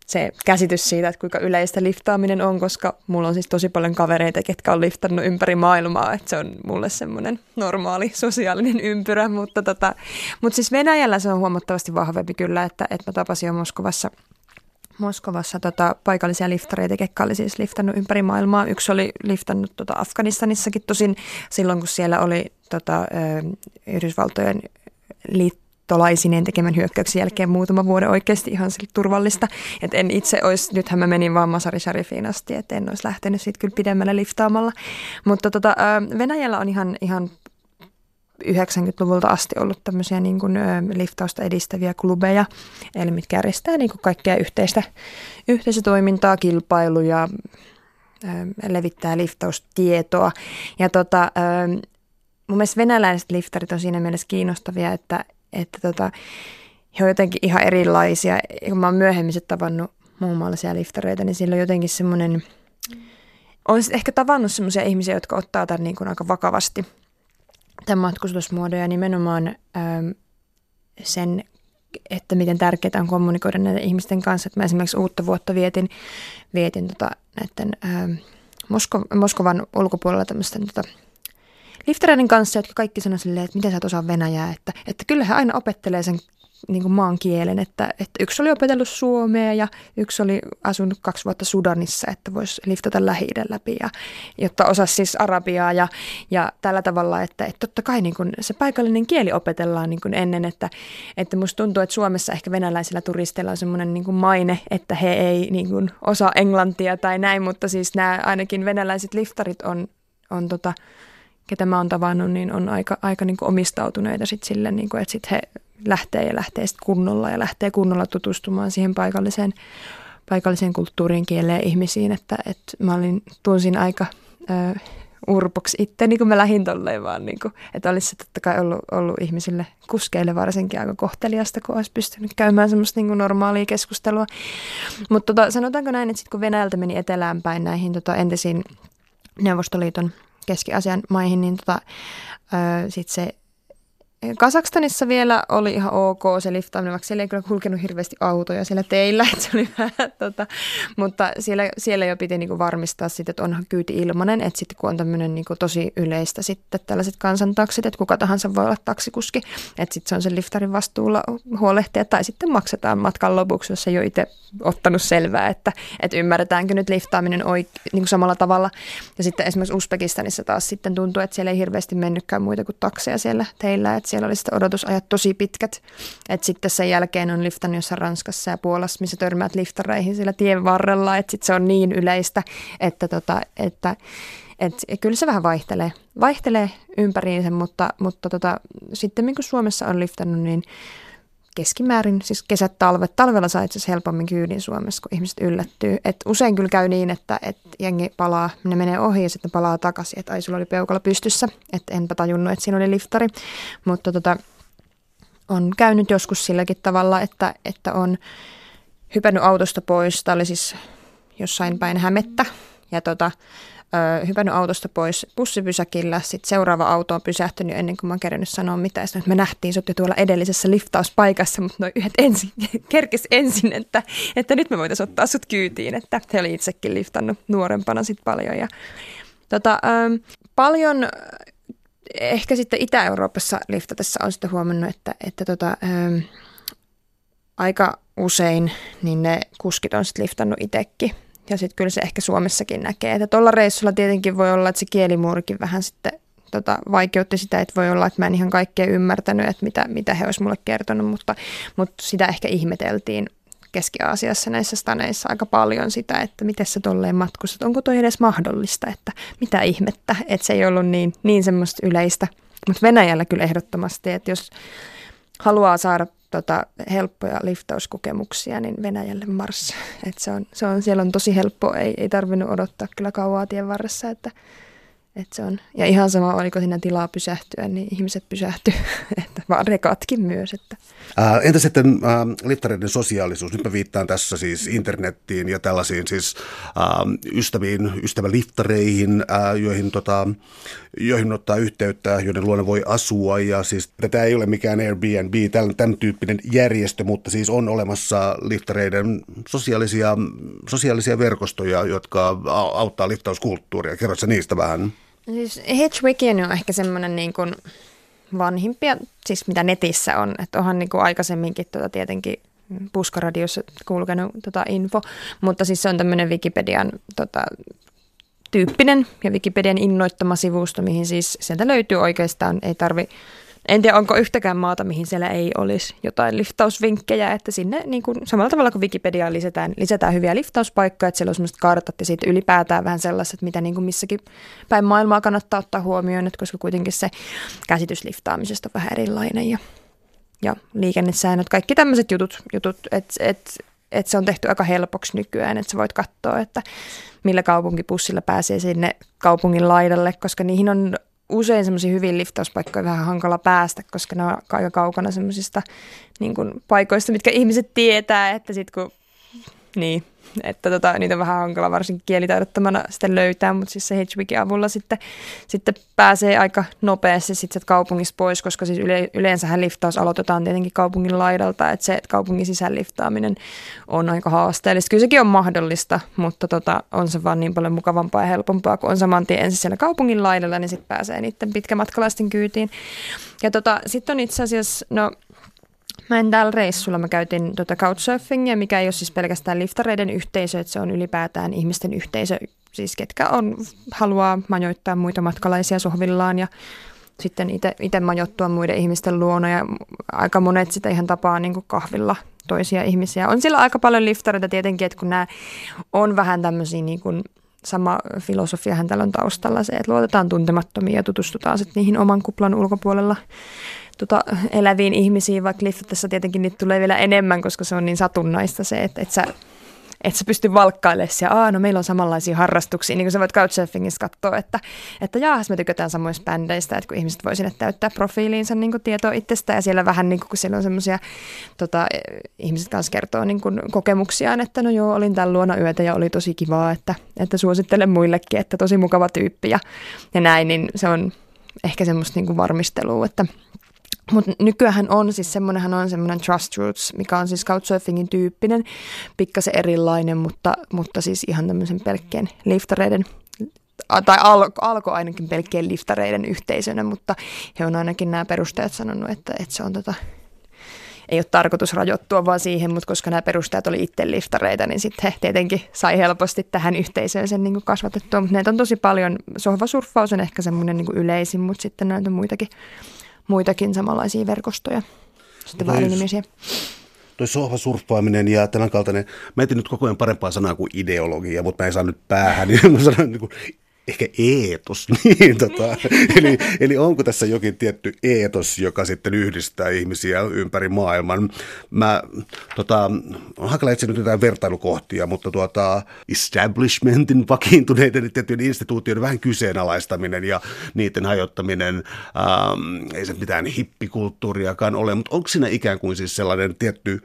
S2: se käsitys siitä, että kuinka yleistä liftaaminen on, koska mulla on siis tosi paljon kavereita, ketkä on liftannut ympäri maailmaa, että se on mulle semmoinen normaali sosiaalinen ympyrä, mutta, tota, mutta siis Venäjällä se on huomattavasti vahvempi kyllä, että, että mä tapasin jo Moskovassa Moskovassa tota, paikallisia liftareita, ketkä oli siis liftannut ympäri maailmaa. Yksi oli liftannut tota, Afganistanissakin tosin silloin, kun siellä oli tota, Yhdysvaltojen liit, liittolaisineen tekemän hyökkäyksen jälkeen muutama vuoden oikeasti ihan turvallista. Et en itse olisi, nythän mä menin vaan Masari Sharifiin asti, että en olisi lähtenyt siitä kyllä pidemmälle liftaamalla. Mutta tota, Venäjällä on ihan, ihan 90-luvulta asti ollut tämmöisiä niin kuin, liftausta edistäviä klubeja, eli mitkä järjestää niin kaikkea yhteistä, yhteisötoimintaa, kilpailuja, levittää liftaustietoa. Ja tota, mun mielestä venäläiset liftarit on siinä mielessä kiinnostavia, että, että tota, he on jotenkin ihan erilaisia. Kun mä oon myöhemmin tavannut muun muassa liftareita, niin sillä on jotenkin semmoinen, on ehkä tavannut semmoisia ihmisiä, jotka ottaa tämän niin kuin aika vakavasti, tämän matkustusmuodon ja nimenomaan ähm, sen, että miten tärkeää on kommunikoida näiden ihmisten kanssa. Että mä esimerkiksi uutta vuotta vietin, vietin tota, näiden ähm, Mosko- Moskovan ulkopuolella tämmöisten tota, liftareiden kanssa, jotka kaikki sanoi silleen, että miten sä et osaa venäjää, että, että kyllä he aina opettelee sen niin kuin maan kielen, että, että yksi oli opetellut suomea ja yksi oli asunut kaksi vuotta Sudanissa, että voisi liftata lähi läpi, ja, jotta osasi siis arabiaa ja, ja tällä tavalla, että, että totta kai niin kuin se paikallinen kieli opetellaan niin kuin ennen, että, että musta tuntuu, että Suomessa ehkä venäläisillä turisteilla on semmoinen niin maine, että he ei niin kuin osaa englantia tai näin, mutta siis nämä ainakin venäläiset liftarit on, on tota, ketä mä oon tavannut, niin on aika, aika niin kuin omistautuneita sit sille, niin kuin, että sit he lähtee ja lähtee sit kunnolla ja lähtee kunnolla tutustumaan siihen paikalliseen, paikalliseen kulttuuriin, kieleen ihmisiin, että, että mä olin, tunsin aika ö, urpoksi itse, niin kuin mä lähdin tolleen vaan, niin kuin, että olisi se totta kai ollut, ollut ihmisille, kuskeille varsinkin aika kohteliasta, kun olisi pystynyt käymään semmoista niin kuin normaalia keskustelua. Mutta tota, sanotaanko näin, että sitten kun Venäjältä meni etelään päin näihin tota, entisiin Neuvostoliiton Keski-Asian maihin, niin tota, sitten se Kasakstanissa vielä oli ihan ok se liftaaminen, vaikka siellä ei kyllä kulkenut hirveästi autoja siellä teillä, *laughs* että se oli vähän, tota, mutta siellä, siellä jo piti niinku varmistaa sitten, että onhan kyyti ilmanen, että sitten kun on tämmöinen niinku tosi yleistä sitten tällaiset kansantaksit, että kuka tahansa voi olla taksikuski, että sitten se on sen liftarin vastuulla huolehtia tai sitten maksetaan matkan lopuksi, jos ei ole itse ottanut selvää, että, että ymmärretäänkö nyt liftaaminen oik- niin samalla tavalla. Ja sitten esimerkiksi Uzbekistanissa taas sitten tuntuu, että siellä ei hirveästi mennytkään muita kuin takseja siellä teillä, että siellä oli sitten odotusajat tosi pitkät. Että sitten sen jälkeen on liftannut jossain Ranskassa ja Puolassa, missä törmäät liftareihin sillä tien varrella, että sitten se on niin yleistä, että, tota, että et kyllä se vähän vaihtelee, vaihtelee ympäriinsä, mutta, mutta tota, sitten kun Suomessa on liftannut, niin keskimäärin, siis kesät, talvet. Talvella saa itse helpommin kyydin Suomessa, kun ihmiset yllättyy. Et usein kyllä käy niin, että et jengi palaa, ne menee ohi ja sitten palaa takaisin, että ai sulla oli peukalo pystyssä, että enpä tajunnut, että siinä oli liftari. Mutta tota, on käynyt joskus silläkin tavalla, että, että on hypännyt autosta pois. Tämä oli siis jossain päin hämettä ja tota, hypännyt autosta pois bussipysäkillä. Sitten seuraava auto on pysähtynyt ennen kuin mä oon kerännyt sanoa mitään. Sitten me nähtiin sut jo tuolla edellisessä liftauspaikassa, mutta noin yhdet ensin, *laughs* kerkes ensin, että, että nyt me voitaisiin ottaa sut kyytiin. Että he oli itsekin liftannut nuorempana sitten paljon. Ja, tota, ö, paljon ehkä sitten Itä-Euroopassa liftatessa on sitten huomannut, että, että tota, ö, aika usein niin ne kuskit on sitten liftannut itsekin. Ja sitten kyllä se ehkä Suomessakin näkee. Että tuolla reissulla tietenkin voi olla, että se kielimuurikin vähän sitten tota, vaikeutti sitä, että voi olla, että mä en ihan kaikkea ymmärtänyt, että mitä, mitä he olisivat mulle kertonut, mutta, mutta sitä ehkä ihmeteltiin Keski-Aasiassa näissä staneissa aika paljon sitä, että miten se tolleen matkustat, onko toi edes mahdollista, että mitä ihmettä, että se ei ollut niin, niin semmoista yleistä. Mutta Venäjällä kyllä ehdottomasti, että jos haluaa saada tota, helppoja liftauskokemuksia, niin Venäjälle Mars. *laughs* Et se on, se on, siellä on tosi helppo, ei, ei tarvinnut odottaa kyllä kauaa tien varressa, että et se on, ja ihan sama, oliko siinä tilaa pysähtyä, niin ihmiset pysähty, *laughs* että vaan rekatkin myös. Että.
S1: Ää, entä sitten ää, liftareiden sosiaalisuus? Nyt mä viittaan tässä siis internettiin ja tällaisiin siis ää, ystäviin, ystäväliftareihin, ää, joihin, tota, joihin ottaa yhteyttä, joiden luona voi asua. Ja siis tätä ei ole mikään Airbnb, tämän, tämän tyyppinen järjestö, mutta siis on olemassa liftareiden sosiaalisia, sosiaalisia verkostoja, jotka auttaa liftauskulttuuria. Kerrotko niistä vähän?
S2: Siis Hitchwikin on ehkä semmoinen niin kuin vanhimpia, siis mitä netissä on, että onhan niin kuin aikaisemminkin tota tietenkin puskaradiossa kulkenut tota info, mutta siis se on tämmöinen Wikipedian tota, tyyppinen ja Wikipedian innoittama sivusto, mihin siis sieltä löytyy oikeastaan, ei tarvi en tiedä, onko yhtäkään maata, mihin siellä ei olisi jotain liftausvinkkejä, että sinne niin kuin, samalla tavalla kuin Wikipediaan lisätään, lisätään hyviä liftauspaikkoja, että siellä on sellaiset kartat ja siitä ylipäätään vähän sellaiset, mitä niin kuin missäkin päin maailmaa kannattaa ottaa huomioon, että koska kuitenkin se käsitys liftaamisesta on vähän erilainen ja, ja liikennesäännöt, kaikki tämmöiset jutut, jutut että et, et se on tehty aika helpoksi nykyään, että sä voit katsoa, että millä kaupunkipussilla pääsee sinne kaupungin laidalle, koska niihin on usein semmoisia hyvin liftauspaikkoja vähän hankala päästä, koska ne on aika kaukana semmoisista niin paikoista, mitkä ihmiset tietää, että sitten kun, niin, että tota, niitä on vähän hankala varsinkin kielitaidottomana sitten löytää, mutta siis se Hedgewigin avulla sitten, sitten pääsee aika nopeasti sitten kaupungista pois, koska siis yle, yleensähän liftaus aloitetaan tietenkin kaupungin laidalta, että se että kaupungin sisään liftaaminen on aika haasteellista. Kyllä sekin on mahdollista, mutta tota, on se vaan niin paljon mukavampaa ja helpompaa, kun on saman tien ensin siellä kaupungin laidalla, niin sitten pääsee niiden pitkämatkalaisten kyytiin. Ja tota, sitten on itse asiassa, no Mä en täällä reissulla, mä käytin tota couchsurfingia, mikä ei ole siis pelkästään liftareiden yhteisö, että se on ylipäätään ihmisten yhteisö, siis ketkä on, haluaa majoittaa muita matkalaisia sohvillaan ja sitten itse majoittua muiden ihmisten luona ja aika monet sitä ihan tapaa niin kuin kahvilla toisia ihmisiä. On sillä aika paljon liftareita tietenkin, että kun nämä on vähän tämmöisiä niin kuin sama filosofiahan täällä on taustalla se, että luotetaan tuntemattomiin ja tutustutaan sitten niihin oman kuplan ulkopuolella tota, eläviin ihmisiin, vaikka liftatessa tietenkin niitä tulee vielä enemmän, koska se on niin satunnaista se, että, että sä että sä pystyy valkkailemaan siellä, Aa, no meillä on samanlaisia harrastuksia, niin kuin sä voit Couchsurfingissa katsoa, että, että jaahas me tykätään samoista bändeistä, että kun ihmiset voi sinne täyttää profiiliinsa niin tietoa itsestä ja siellä vähän niin kuin, kun siellä on semmoisia, tota, ihmiset kanssa kertoo niin kuin kokemuksiaan, että no joo, olin täällä luona yötä ja oli tosi kivaa, että, että suosittelen muillekin, että tosi mukava tyyppi ja, ja näin, niin se on ehkä semmoista niin kuin varmistelua, että mutta nykyään on siis semmoinenhan on semmoinen Trust Roots, mikä on siis Couchsurfingin tyyppinen, pikkasen erilainen, mutta, mutta siis ihan tämmöisen pelkkien liftareiden tai al, alkoi ainakin pelkkien liftareiden yhteisönä, mutta he on ainakin nämä perusteet sanonut, että, että se on tota, ei ole tarkoitus rajoittua vaan siihen, mutta koska nämä perusteet oli itse liftareita, niin sitten he tietenkin sai helposti tähän yhteisöön sen niin kasvatettua. Mutta näitä on tosi paljon. Sohvasurffaus on ehkä semmoinen niin yleisin, mutta sitten näitä on muitakin, muitakin samanlaisia verkostoja. Sitten vaan nimisiä
S1: toi sohvasurffaaminen ja tämän kaltainen, mä etin nyt koko ajan parempaa sanaa kuin ideologia, mutta mä en saa nyt päähän, niin *laughs* mä sanon niin kuin ehkä eetos. *laughs* Niin, tota, eli, eli onko tässä jokin tietty eetos, joka sitten yhdistää ihmisiä ympäri maailman? Mä tota, on etsiä nyt jotain vertailukohtia, mutta tuota, establishmentin vakiintuneiden tiettyjen instituutioiden vähän kyseenalaistaminen ja niiden hajottaminen, ähm, ei se mitään hippikulttuuriakaan ole, mutta onko siinä ikään kuin siis sellainen tietty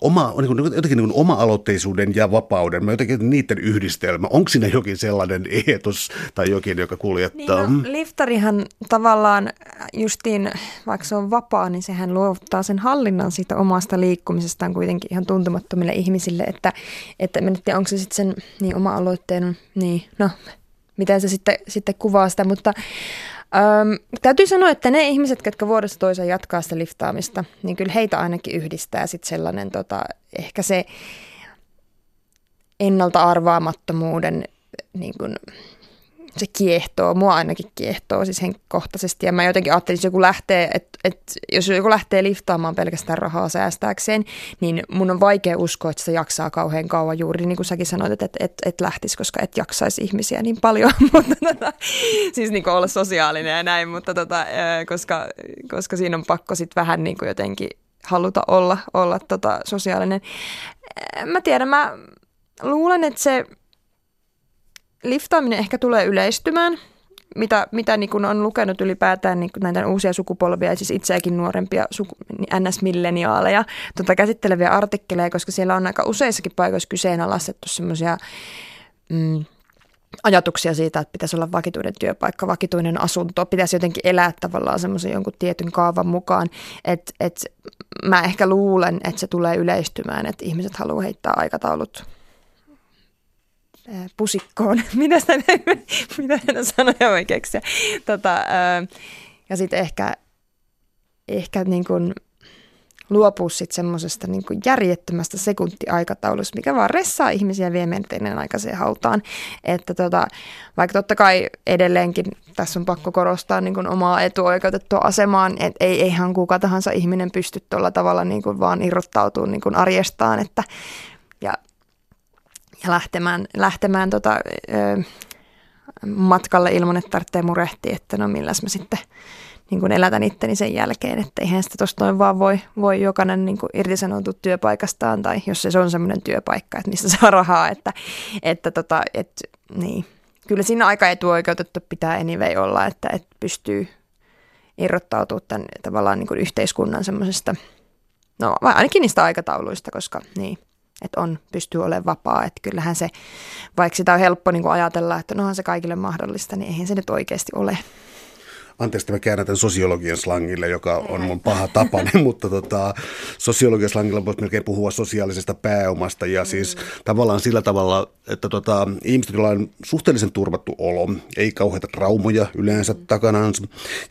S1: oma, niin kuin, jotenkin niin oma-aloitteisuuden ja vapauden, mä jotenkin niiden yhdistelmä. Onko siinä jokin sellainen eetos tai jokin, joka kuljettaa?
S2: Niin no, liftarihan tavallaan justiin, vaikka se on vapaa, niin sehän luovuttaa sen hallinnan siitä omasta liikkumisestaan kuitenkin ihan tuntemattomille ihmisille, että, että en tiedä, onko se sitten sen niin oma-aloitteen, niin no, miten se sitten, sitten kuvaa sitä, mutta Öm, täytyy sanoa, että ne ihmiset, jotka vuodesta toiseen jatkaa sitä liftaamista, niin kyllä heitä ainakin yhdistää sitten sellainen tota, ehkä se ennalta arvaamattomuuden niin kuin, se kiehtoo, mua ainakin kiehtoo siis henkkohtaisesti. Ja mä jotenkin ajattelin, että joku lähtee, että, että jos joku lähtee liftaamaan pelkästään rahaa säästääkseen, niin mun on vaikea uskoa, että se jaksaa kauhean kauan juuri, niin kuin säkin sanoit, että et, et, et lähtisi, koska et jaksaisi ihmisiä niin paljon. *laughs* mutta tota, siis niin kuin olla sosiaalinen ja näin, mutta tota, koska, koska siinä on pakko sitten vähän niin kuin jotenkin haluta olla, olla tota sosiaalinen. Mä tiedän, mä luulen, että se liftaaminen ehkä tulee yleistymään, mitä, mitä niin kuin on lukenut ylipäätään niin kuin näitä uusia sukupolvia, siis itseäkin nuorempia suku, NS-milleniaaleja tota, käsitteleviä artikkeleja, koska siellä on aika useissakin paikoissa kyseenalaistettu semmoisia mm, ajatuksia siitä, että pitäisi olla vakituinen työpaikka, vakituinen asunto, pitäisi jotenkin elää tavallaan semmoisen jonkun tietyn kaavan mukaan. että et, mä ehkä luulen, että se tulee yleistymään, että ihmiset haluaa heittää aikataulut pusikkoon. *laughs* mitä sitä, mitä näitä sanoja voi keksiä. Tota, ja sitten ehkä, ehkä niin kuin luopua sitten semmoisesta niin järjettömästä sekuntiaikataulusta, mikä vaan ressaa ihmisiä vie menteinen aikaiseen hautaan. Että tota, vaikka totta kai edelleenkin tässä on pakko korostaa niin omaa etuoikeutettua asemaan, että ei, eihän kuka tahansa ihminen pysty tuolla tavalla niin vaan irrottautumaan niin arjestaan, että ja lähtemään, lähtemään tota, ö, matkalle ilman, että tarvitsee murehtia, että no milläs mä sitten niin kuin elätän itteni sen jälkeen, että eihän sitä tuosta noin vaan voi, voi jokainen niin kuin irtisanoutua työpaikastaan tai jos se on semmoinen työpaikka, että mistä *laughs* saa rahaa, että, että tota, et, niin. kyllä siinä aika etuoikeutettu pitää anyway olla, että, että pystyy irrottautumaan tämän tavallaan niin kuin yhteiskunnan semmoisesta, no ainakin niistä aikatauluista, koska niin, että on, pystyy olemaan vapaa. Että kyllähän se, vaikka sitä on helppo niin ajatella, että nohan se kaikille mahdollista, niin eihän se nyt oikeasti ole
S1: anteeksi, että mä käännän tämän sosiologian slangille, joka on mun paha tapani, *laughs* mutta tota, sosiologian slangilla voisi melkein puhua sosiaalisesta pääomasta ja siis mm. tavallaan sillä tavalla, että tota, ihmiset, joilla on suhteellisen turvattu olo, ei kauheita traumoja yleensä mm. takanaan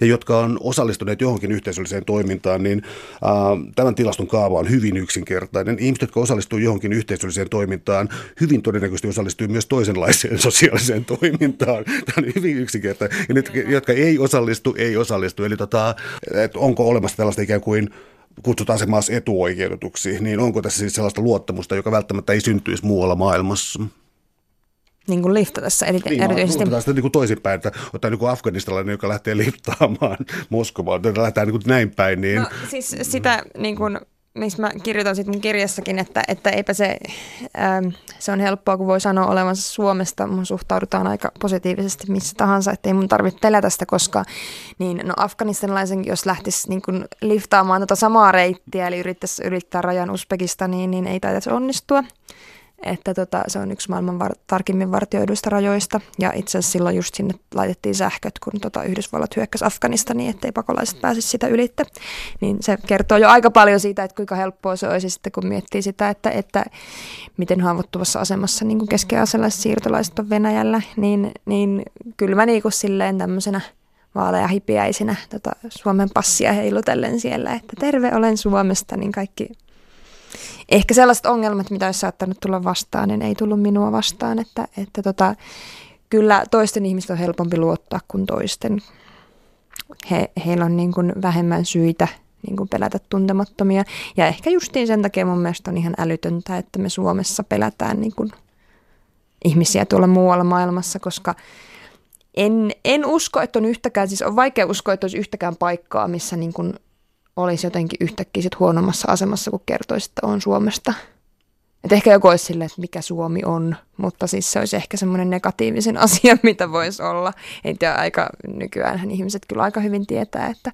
S1: ja jotka on osallistuneet johonkin yhteisölliseen toimintaan, niin äh, tämän tilaston kaava on hyvin yksinkertainen. Ihmiset, jotka osallistuu johonkin yhteisölliseen toimintaan, hyvin todennäköisesti osallistuu myös toisenlaiseen *laughs* sosiaaliseen toimintaan. Tämä on hyvin yksinkertainen. Ja ne, jotka ei osallistu, osallistu, ei osallistu. Eli tota, että onko olemassa tällaista ikään kuin kutsutaan se maassa etuoikeutetuksi, niin onko tässä siis sellaista luottamusta, joka välttämättä ei syntyisi muualla maailmassa?
S2: Niin kuin tässä eri, niin, erityisesti.
S1: Niin, sitä niin kuin toisinpäin, että ottaa niin kuin afganistalainen, joka lähtee liftaamaan Moskovaan, että lähdetään niin kuin näin päin. Niin...
S2: No, siis sitä niin kuin missä mä kirjoitan sitten mun kirjassakin, että, että eipä se, ähm, se on helppoa, kun voi sanoa olevansa Suomesta. Mun suhtaudutaan aika positiivisesti missä tahansa, että ei mun tarvitse pelätä sitä koskaan. Niin no afganistanilaisen, jos lähtisi niin kun liftaamaan tota samaa reittiä, eli yrittäisi ylittää rajan Uzbekistaniin, niin ei taitaisi onnistua että tota, se on yksi maailman var- tarkimmin vartioiduista rajoista. Ja itse asiassa silloin just sinne laitettiin sähköt, kun tota Yhdysvallat hyökkäsi Afganistaniin, ettei pakolaiset pääsisi sitä ylitte. Niin se kertoo jo aika paljon siitä, että kuinka helppoa se olisi sitten, kun miettii sitä, että, että miten haavoittuvassa asemassa niin keskiaselaiset siirtolaiset on Venäjällä. Niin, niin kyllä mä niin kuin silleen tämmöisenä vaaleja hipiäisinä tota Suomen passia heilutellen siellä, että terve olen Suomesta, niin kaikki ehkä sellaiset ongelmat, mitä olisi saattanut tulla vastaan, niin ei tullut minua vastaan, että, että tota, kyllä toisten ihmisten on helpompi luottaa kuin toisten. He, heillä on niin kuin vähemmän syitä niin kuin pelätä tuntemattomia. Ja ehkä justiin sen takia mun mielestä on ihan älytöntä, että me Suomessa pelätään niin kuin ihmisiä tuolla muualla maailmassa, koska en, en usko, että on yhtäkään, siis on vaikea uskoa, että olisi yhtäkään paikkaa, missä niin kuin olisi jotenkin yhtäkkiä sit huonommassa asemassa, kun kertoisi, että on Suomesta. Et ehkä joku olisi silleen, että mikä Suomi on, mutta siis se olisi ehkä semmoinen negatiivisen *laughs* asia, mitä voisi olla. Ei tiedä, aika, nykyään ihmiset kyllä aika hyvin tietää, että,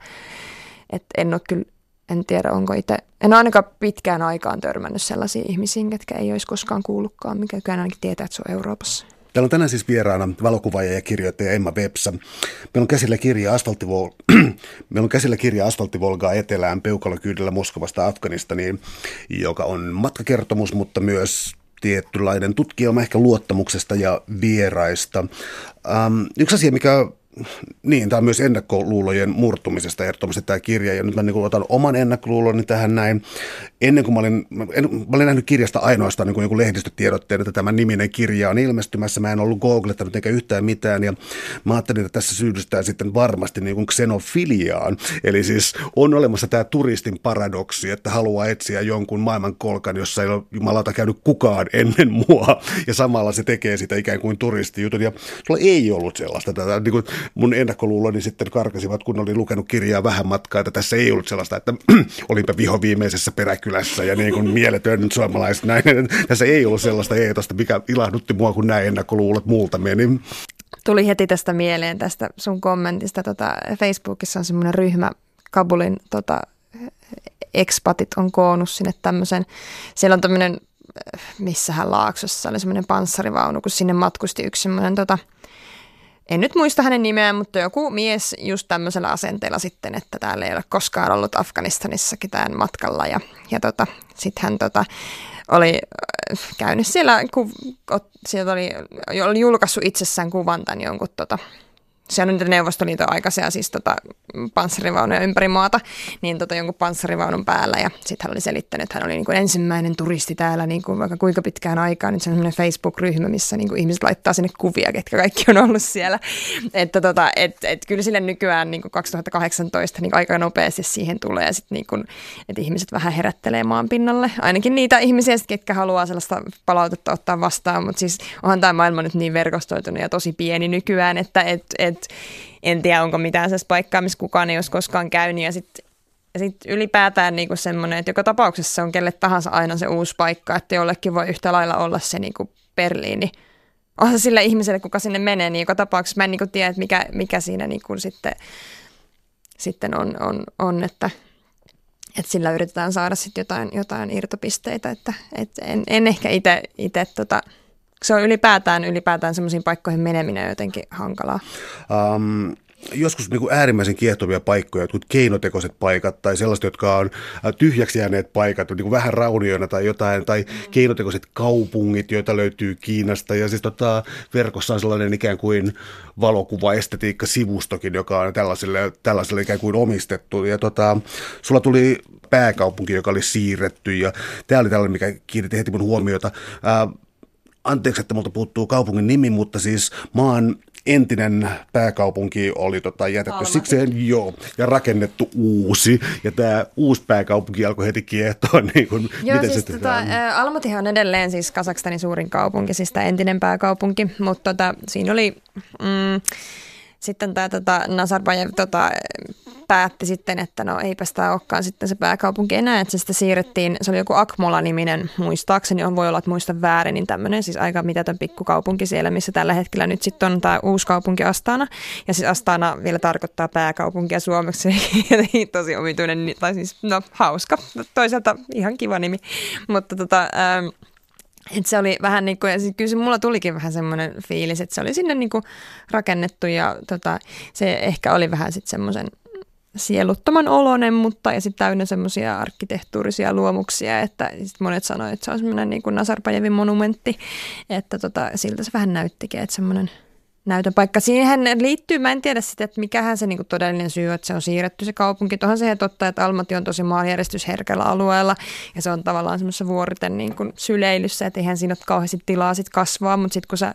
S2: että en ole kyllä, en tiedä onko itse, en ole ainakaan pitkään aikaan törmännyt sellaisiin ihmisiin, ketkä ei olisi koskaan kuullutkaan, mikä kyllä ainakin tietää, että se on Euroopassa.
S1: Täällä on tänään siis vieraana valokuvaaja ja kirjoittaja Emma Websa. Meillä on käsillä kirja, Asfaltivol... *clears throat* Meillä on käsillä kirja Asfaltivolgaa etelään peukalokyydellä Moskovasta Afganistaniin, joka on matkakertomus, mutta myös tietynlainen tutkielma ehkä luottamuksesta ja vieraista. Um, yksi asia, mikä niin, tämä on myös ennakkoluulojen murtumisesta ehdottomasti tämä kirja, ja nyt mä niin otan oman ennakkoluuloni tähän näin. Ennen kuin mä olin, en, mä olin nähnyt kirjasta ainoastaan niin joku lehdistötiedotteen, että tämä niminen kirja on ilmestymässä. Mä en ollut googlettanut eikä yhtään mitään, ja mä ajattelin, että tässä syyllistetään sitten varmasti niin kuin xenofiliaan. Eli siis on olemassa tämä turistin paradoksi, että haluaa etsiä jonkun maailman kolkan, jossa ei ole jumalauta käynyt kukaan ennen mua, ja samalla se tekee sitä ikään kuin turistijutun, ja sulla ei ollut sellaista. Tätä, niin kuin, mun ennakkoluuloni sitten karkasivat, kun olin lukenut kirjaa vähän matkaa, että tässä ei ollut sellaista, että *clears throat* olinpa viho viimeisessä peräkylässä ja niin kuin mieletön suomalaisnainen. Tässä ei ollut sellaista eetosta, mikä ilahdutti mua, kun nämä ennakkoluulot muulta meni.
S2: Tuli heti tästä mieleen tästä sun kommentista. Tota, Facebookissa on semmoinen ryhmä, Kabulin tota, expatit on koonnut sinne tämmöisen, siellä on tämmöinen, missähän laaksossa oli semmoinen panssarivaunu, kun sinne matkusti yksi semmoinen tota, en nyt muista hänen nimeään, mutta joku mies just tämmöisellä asenteella sitten, että täällä ei ole koskaan ollut Afganistanissakin tämän matkalla. Ja, ja tota, sitten hän tota, oli äh, käynyt siellä, ku, sieltä oli, oli julkaissut itsessään kuvan tämän jonkun tota, se on nyt Neuvostoliiton aikaisia siis tota, panssarivaunuja ympäri maata, niin tota, jonkun panssarivaunun päällä. Ja sitten hän oli selittänyt, että hän oli niin kuin ensimmäinen turisti täällä niin kuin vaikka kuinka pitkään aikaa. Nyt se on semmoinen Facebook-ryhmä, missä niin kuin ihmiset laittaa sinne kuvia, ketkä kaikki on ollut siellä. Että tota, et, et kyllä sille nykyään niin kuin 2018 niin aika nopeasti siihen tulee, sit niin kuin, että ihmiset vähän herättelee maan pinnalle. Ainakin niitä ihmisiä, ketkä haluaa sellaista palautetta ottaa vastaan, mutta siis onhan tämä maailma nyt niin verkostoitunut ja tosi pieni nykyään, että et, et et en tiedä, onko mitään sellaista paikkaa, missä kukaan ei olisi koskaan käynyt. Ja sitten sit ylipäätään niinku semmoinen, että joka tapauksessa on kelle tahansa aina se uusi paikka, että jollekin voi yhtä lailla olla se niinku Berliini. On se sille ihmiselle, kuka sinne menee, niin joka tapauksessa mä en niinku tiedä, että mikä, mikä siinä niinku sitten, sitten on, on, on että, että sillä yritetään saada sitten jotain, jotain irtopisteitä, että et en, en ehkä itse tota, se on ylipäätään, ylipäätään semmoisiin paikkoihin meneminen jotenkin hankalaa?
S1: Um, joskus niin kuin äärimmäisen kiehtovia paikkoja, jotkut keinotekoiset paikat tai sellaiset, jotka on äh, tyhjäksi jääneet paikat, niin kuin vähän raunioina tai jotain, tai mm. keinotekoiset kaupungit, joita löytyy Kiinasta. Ja siis tota, verkossa on sellainen ikään kuin valokuva-estetiikka-sivustokin, joka on tällaiselle, tällaiselle ikään kuin omistettu. Ja tota, sulla tuli pääkaupunki, joka oli siirretty, ja tämä oli tällainen, mikä kiinnitti heti mun huomiota. Äh, anteeksi, että multa puuttuu kaupungin nimi, mutta siis maan entinen pääkaupunki oli tota jätetty Almaty. sikseen, joo, ja rakennettu uusi. Ja tämä uusi pääkaupunki alkoi heti kiehtoa. *laughs* Niin kun,
S2: joo, miten siis se tota, Almatyhan on edelleen siis Kasakstanin suurin kaupunki, siis tämä entinen pääkaupunki, mutta tota, siinä oli... Mm, sitten tämä tota, Nazarbayev tota, päätti sitten, että no eipä sitä olekaan sitten se pääkaupunki enää, että se sitten siirrettiin, se oli joku Akmola-niminen muistaakseni, on voi olla, että muista väärin, niin tämmöinen siis aika mitätön pikkukaupunki siellä, missä tällä hetkellä nyt sitten on tämä uusi kaupunki Astana, ja siis Astana vielä tarkoittaa pääkaupunkia suomeksi, *laughs* tosi omituinen, tai siis no hauska, toisaalta ihan kiva nimi, mutta tota, ähm, et se oli vähän niin kuin, ja kyllä se mulla tulikin vähän semmoinen fiilis, että se oli sinne niin kuin rakennettu ja tota, se ehkä oli vähän sitten semmoisen sieluttoman olonen, mutta ja sitten täynnä semmoisia arkkitehtuurisia luomuksia, että sit monet sanoivat, että se on semmoinen niin kuin Nazarbajevin monumentti, että tota, siltä se vähän näyttikin, että semmoinen – näytön paikka. Siihen liittyy, mä en tiedä sitä, että mikähän se niinku todellinen syy, että se on siirretty se kaupunki. Tuohan se totta, että Almati on tosi maanjärjestysherkällä alueella ja se on tavallaan semmoisessa vuoriten niinku syleilyssä, että eihän siinä ole kauheasti tilaa sit kasvaa, mutta sitten kun sä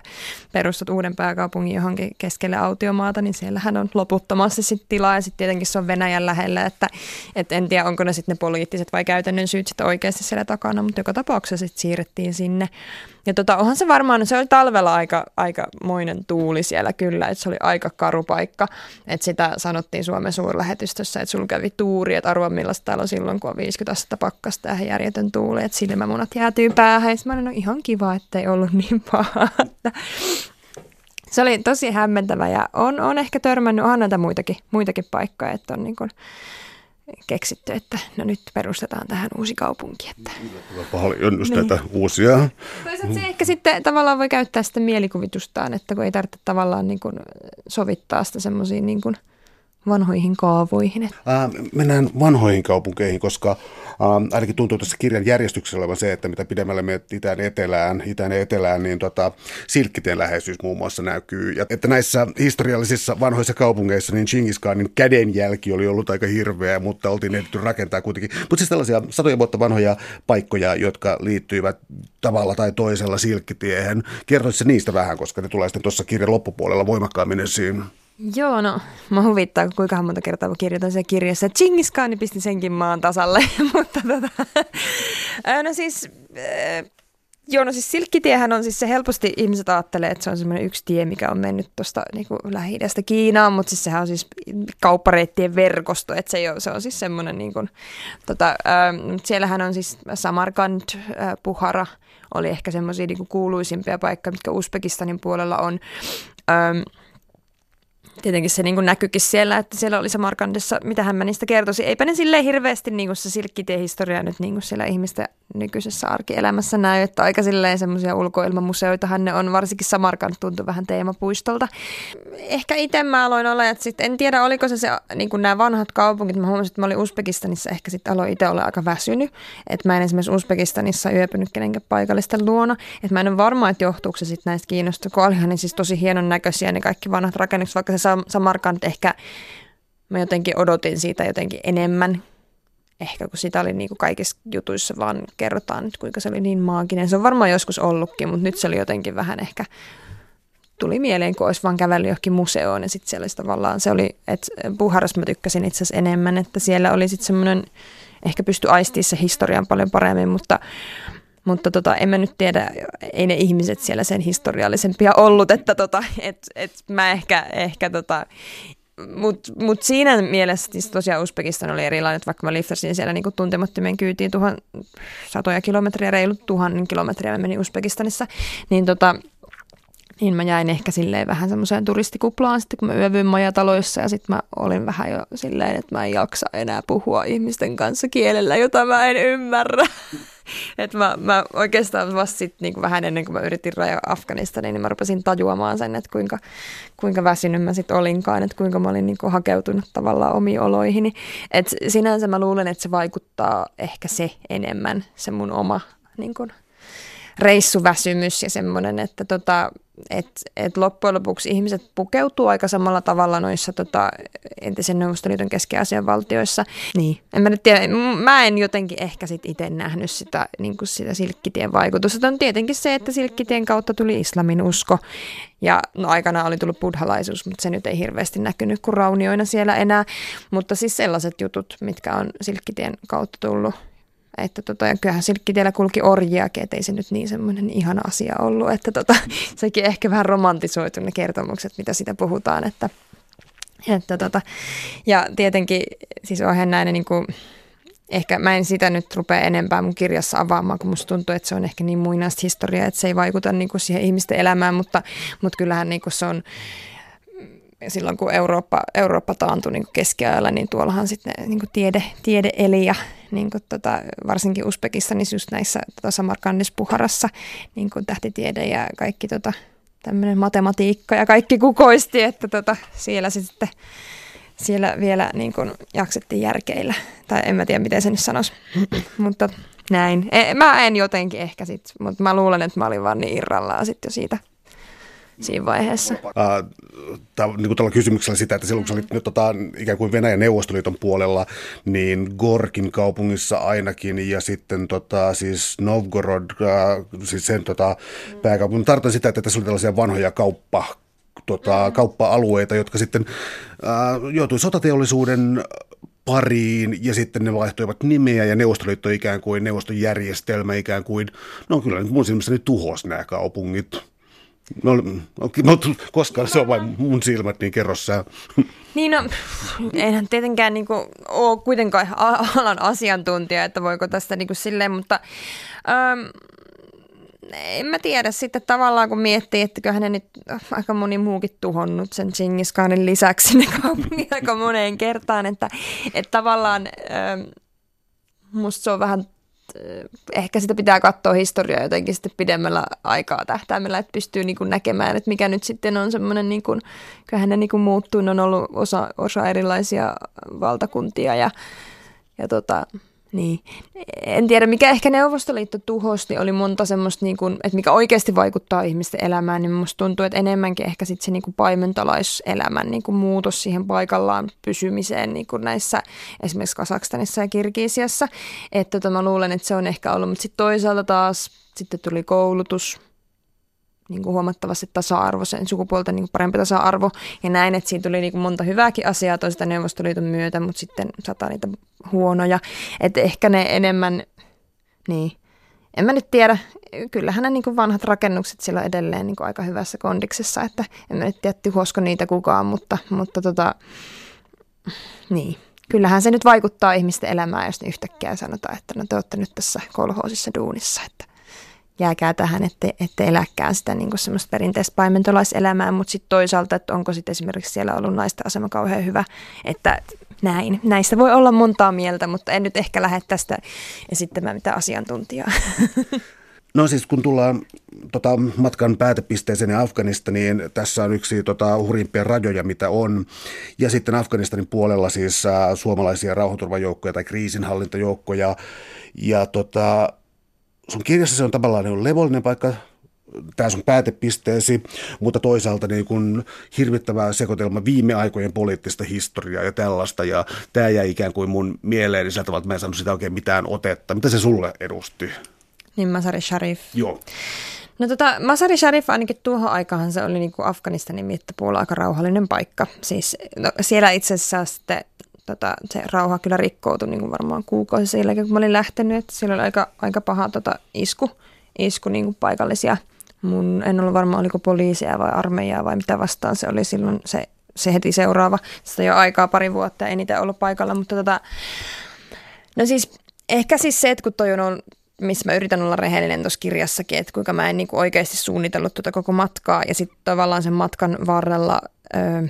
S2: perustat uuden pääkaupungin johonkin keskelle autiomaata, niin siellähän on loputtomasti sit tilaa ja sitten tietenkin se on Venäjän lähellä, että et en tiedä onko ne sitten ne poliittiset vai käytännön syyt sitten oikeasti siellä takana, mutta joka tapauksessa sitten siirrettiin sinne. Ja tota, onhan se varmaan, se oli talvella aika, aika moinen tuuli siellä kyllä, että se oli aika karu paikka. Että sitä sanottiin Suomen suurlähetystössä, että sulla kävi tuuri, että arvoa millaista täällä on silloin, kun on 50 astetta pakkasta ja järjetön tuuli, että silmämunat jäätyy päähän. Ja mä olin, no ihan kiva, että ei ollut niin paha. *laughs* Se oli tosi hämmentävä ja on, on ehkä törmännyt, onhan näitä muitakin, muitakin paikkoja, että on niin kuin, keksitty, että no nyt perustetaan tähän uusi kaupunki. Että.
S1: Paljon just niin. näitä uusia.
S2: Toisaalta se ehkä sitten tavallaan voi käyttää sitä mielikuvitustaan, että kun ei tarvitse tavallaan niin kuin sovittaa sitä semmoisiin niin kuin vanhoihin kaavoihin.
S1: Ää, mennään vanhoihin kaupunkeihin, koska Ähm, ainakin tuntuu tuossa kirjan järjestyksessä olevan se, että mitä pidemmälle me itään etelään, itään etelään, niin tota, silkkitien läheisyys muun muassa näkyy. Ja että näissä historiallisissa vanhoissa kaupungeissa, niin Genghis Khanin kädenjälki oli ollut aika hirveä, mutta oltiin ehditty rakentaa kuitenkin. Mutta siis tällaisia satoja vuotta vanhoja paikkoja, jotka liittyivät tavalla tai toisella silkkitiehen. Kertoisitko niistä vähän, koska ne tulee sitten tuossa kirjan loppupuolella voimakkaammin esiin?
S2: Joo, no mä huvittaa, kuinka monta kertaa kun kirjoitan sen kirjassa, että Chingis Khan pisti senkin maan tasalle, *laughs* mutta tota, no siis, joo, no siis Silkkitiehän on siis se helposti ihmiset ajattelee, että se on semmoinen yksi tie, mikä on mennyt tuosta niin lähi Kiinaan, mutta siis sehän on siis kauppareittien verkosto, että se, ei ole, se on siis semmoinen niin kuin, tota, äh, siellähän on siis Samarkand, Puhara, oli ehkä semmoisia niin kuuluisimpia paikkoja, mitkä Uzbekistanin puolella on. Tietenkin se niin kuin näkyykin siellä, että siellä oli se Markandessa, mitä mä niistä kertoisin. Eipä ne silleen hirveästi niin kuin se silkkitiehistoria nyt niin kuin siellä ihmisten nykyisessä arkielämässä näy, että aika silleen semmoisia ulkoilmamuseoitahan ne on, varsinkin Samarkand tuntui vähän teemapuistolta. Ehkä itse mä aloin olla, että sit en tiedä oliko se, se niin kuin nämä vanhat kaupungit, mä huomasin, että mä olin Uzbekistanissa, ehkä sitten aloin itse olla aika väsynyt, että mä en esimerkiksi Uzbekistanissa yöpynyt kenenkään paikallisten luona, että mä en ole varma, että johtuuko se sitten näistä kiinnosta, kun olihan ne siis tosi hienon näköisiä ne kaikki vanhat rakennukset, vaikka se Samarkand ehkä, mä jotenkin odotin siitä jotenkin enemmän, ehkä kun sitä oli niin kuin kaikissa jutuissa vaan kerrotaan nyt kuinka se oli niin maaginen. Se on varmaan joskus ollutkin, mutta nyt se oli jotenkin vähän ehkä tuli mieleen, kun olisi vaan kävellyt johonkin museoon ja sitten siellä olisi tavallaan, se oli, että Puharas mä tykkäsin itse asiassa enemmän, että siellä oli sitten semmoinen, ehkä pysty aistimaan se historian paljon paremmin, mutta, mutta tota, en mä nyt tiedä, ei ne ihmiset siellä sen historiallisempia ollut, että tota, et, et mä ehkä, ehkä tota, mutta mut siinä mielessä siis tosiaan Uzbekistan oli erilainen, että vaikka mä liftasin siellä niinku tuntemattomien kyytiin tuhan, satoja kilometriä, reilut tuhannen kilometriä mä menin Uzbekistanissa, niin tota, niin mä jäin ehkä silleen vähän semmoiseen turistikuplaan sitten, kun mä yövyin majataloissa ja sitten mä olin vähän jo silleen, että mä en jaksa enää puhua ihmisten kanssa kielellä, jota mä en ymmärrä. *laughs* että mä, mä oikeastaan vasta sit, niin kuin vähän ennen kuin mä yritin raja Afganistaniin, niin mä rupesin tajuamaan sen, että kuinka, kuinka väsynyt mä sitten olinkaan, että kuinka mä olin niin kuin hakeutunut tavallaan omiin oloihini. Et sinänsä mä luulen, että se vaikuttaa ehkä se enemmän, se mun oma niin kuin, reissuväsymys ja semmoinen, että tota, et, et loppujen lopuksi ihmiset pukeutuu aika samalla tavalla noissa tota, entisen Neuvostoliiton keski-Aasian valtioissa. Niin. En mä nyt tiedä, mä en jotenkin ehkä sit itse nähnyt sitä, niin sitä silkkitien vaikutusta. On tietenkin se, että silkkitien kautta tuli islamin usko ja no aikana oli tullut buddhalaisuus, mutta se nyt ei hirveästi näkynyt kuin raunioina siellä enää. Mutta siis sellaiset jutut, mitkä on silkkitien kautta tullut että tota, ja kyllähän silkkitiellä kulki orjiakin, että ei se nyt niin semmoinen ihana asia ollut. Että tota, *laughs* sekin ehkä vähän romantisoitu ne kertomukset, mitä sitä puhutaan, että Että tota, ja tietenkin siis onhan näin niin kuin, ehkä mä en sitä nyt rupea enempää mun kirjassa avaamaan, kun musta tuntuu, että se on ehkä niin muinaista historiaa, että se ei vaikuta niin kuin siihen ihmisten elämään, mutta, mutta kyllähän niin kuin se on silloin kun Eurooppa, Eurooppa taantui niin keskiajalla, niin tuollahan sitten niin tiede, tiede eli ja niin tota, varsinkin Uzbekistanissa just näissä tota Samarkandis Puharassa niin tähtitiede ja kaikki tota, tämmöinen matematiikka ja kaikki kukoisti, että tota, siellä sitten siellä vielä niin kuin jaksettiin järkeillä. Tai en mä tiedä, miten se nyt sanoisi, *clears throat* mutta näin. E, mä en jotenkin ehkä sit, mutta mä luulen, että mä olin vaan niin irrallaan sitten jo siitä siinä vaiheessa.
S1: Tämä niin kuin kysymyksellä sitä, että silloin kun olit nyt tota, ikään kuin Venäjän Neuvostoliiton puolella, niin Gorkin kaupungissa ainakin ja sitten tota, siis Novgorod, äh, siis sen tota, pääkaupungin. Tarkoitan sitä, että tässä oli tällaisia vanhoja kauppa tota, kauppa-alueita, jotka sitten äh, joutui sotateollisuuden pariin ja sitten ne vaihtoivat nimeä ja Neuvostoliitto ikään kuin, neuvostojärjestelmä ikään kuin, no kyllä nyt mun silmissäni tuhos nämä kaupungit. No, no, koska se on vain mun silmät, niin kerro sä.
S2: Niin no, eihän tietenkään niin kuin, ole kuitenkaan alan asiantuntija, että voiko tästä niin kuin silleen, mutta ähm, en mä tiedä sitten tavallaan, kun miettii, että kyllähän nyt aika moni muukin tuhonnut sen Genghis Khanin lisäksi ne kaupungin aika moneen kertaan, että, että tavallaan ähm, musta se on vähän äh, ehkä sitä pitää katsoa historiaa jotenkin sitten pidemmällä aikaa tähtäimellä, että pystyy niin kuin näkemään, että mikä nyt sitten on semmoinen, niin kuin, kyllähän ne niin kuin muuttuu, ne on ollut osa, osa erilaisia valtakuntia ja, ja tota, niin. En tiedä, mikä ehkä Neuvostoliitto tuhosti, oli monta semmoista, niin kuin, että mikä oikeasti vaikuttaa ihmisten elämään, niin musta tuntuu, että enemmänkin ehkä sitten se niin kuin paimentalaiselämän niin kuin muutos siihen paikallaan pysymiseen niin kuin näissä esimerkiksi Kasakstanissa ja Kirgisiassa. Että tota, mä luulen, että se on ehkä ollut, mutta sitten toisaalta taas sitten tuli koulutus, niin kuin huomattavasti tasa-arvoisen sukupuolten niin kuin parempi tasa-arvo. Ja näin, että siinä tuli niin kuin monta hyvääkin asiaa toista Neuvostoliiton myötä, mutta sitten sata niitä huonoja, että ehkä ne enemmän, niin en mä nyt tiedä, kyllähän ne niin kuin vanhat rakennukset siellä on edelleen niin kuin aika hyvässä kondiksessa, että en mä nyt tiedä, tuhosko niitä kukaan, mutta, mutta tota, niin. Kyllähän se nyt vaikuttaa ihmisten elämään, jos yhtäkkiä sanotaan, että no te olette nyt tässä kolhoosissa duunissa, että jääkää tähän, että ette eläkään sitä niin kuin semmoista perinteistä paimentolaiselämää, mutta sitten toisaalta, että onko sitten esimerkiksi siellä ollut naisten asema kauhean hyvä, että näin. Näistä voi olla montaa mieltä, mutta en nyt ehkä lähde tästä esittämään mitään asiantuntijaa. *laughs*
S1: No siis kun tullaan tota, matkan päätepisteeseen Afganistaniin, tässä on yksi tota, hurjimpia rajoja, mitä on. Ja sitten Afganistanin puolella siis äh, suomalaisia rauhanturvajoukkoja tai kriisinhallintajoukkoja. Ja tota, sun kirjassa se on tavallaan niin levollinen paikka, tämä sun päätepisteesi, mutta toisaalta niin kuin hirvittävä sekoitelma viime aikojen poliittista historiaa ja tällaista, ja tämä jäi ikään kuin mun mieleen sillä tavalla, että mä en saanut sitä oikein mitään otetta. Mitä se sulle edusti?
S2: Niin Masari Sharif.
S1: Joo.
S2: No tota, Masari Sharif ainakin tuohon aikaan se oli niin kuin Afganistanin mittapuolella aika rauhallinen paikka. Siis no, siellä itse asiassa sitten tota, se rauha kyllä rikkoutui niin kuin varmaan kuukausi sen kun mä olin lähtenyt. Että siellä oli aika, aika paha tota, isku, isku niin kuin paikallisia. Mun, en ollut varma, oliko poliisia vai armeijaa vai mitä vastaan se oli silloin se, se heti seuraava. Sitä jo aikaa pari vuotta, en itse ollut paikalla, mutta tota, no siis ehkä siis se, että kun toi on missä mä yritän olla rehellinen tuossa kirjassakin, että kuinka mä en niin kuin oikeasti suunnitellut tuota koko matkaa ja sitten tavallaan sen matkan varrella öö,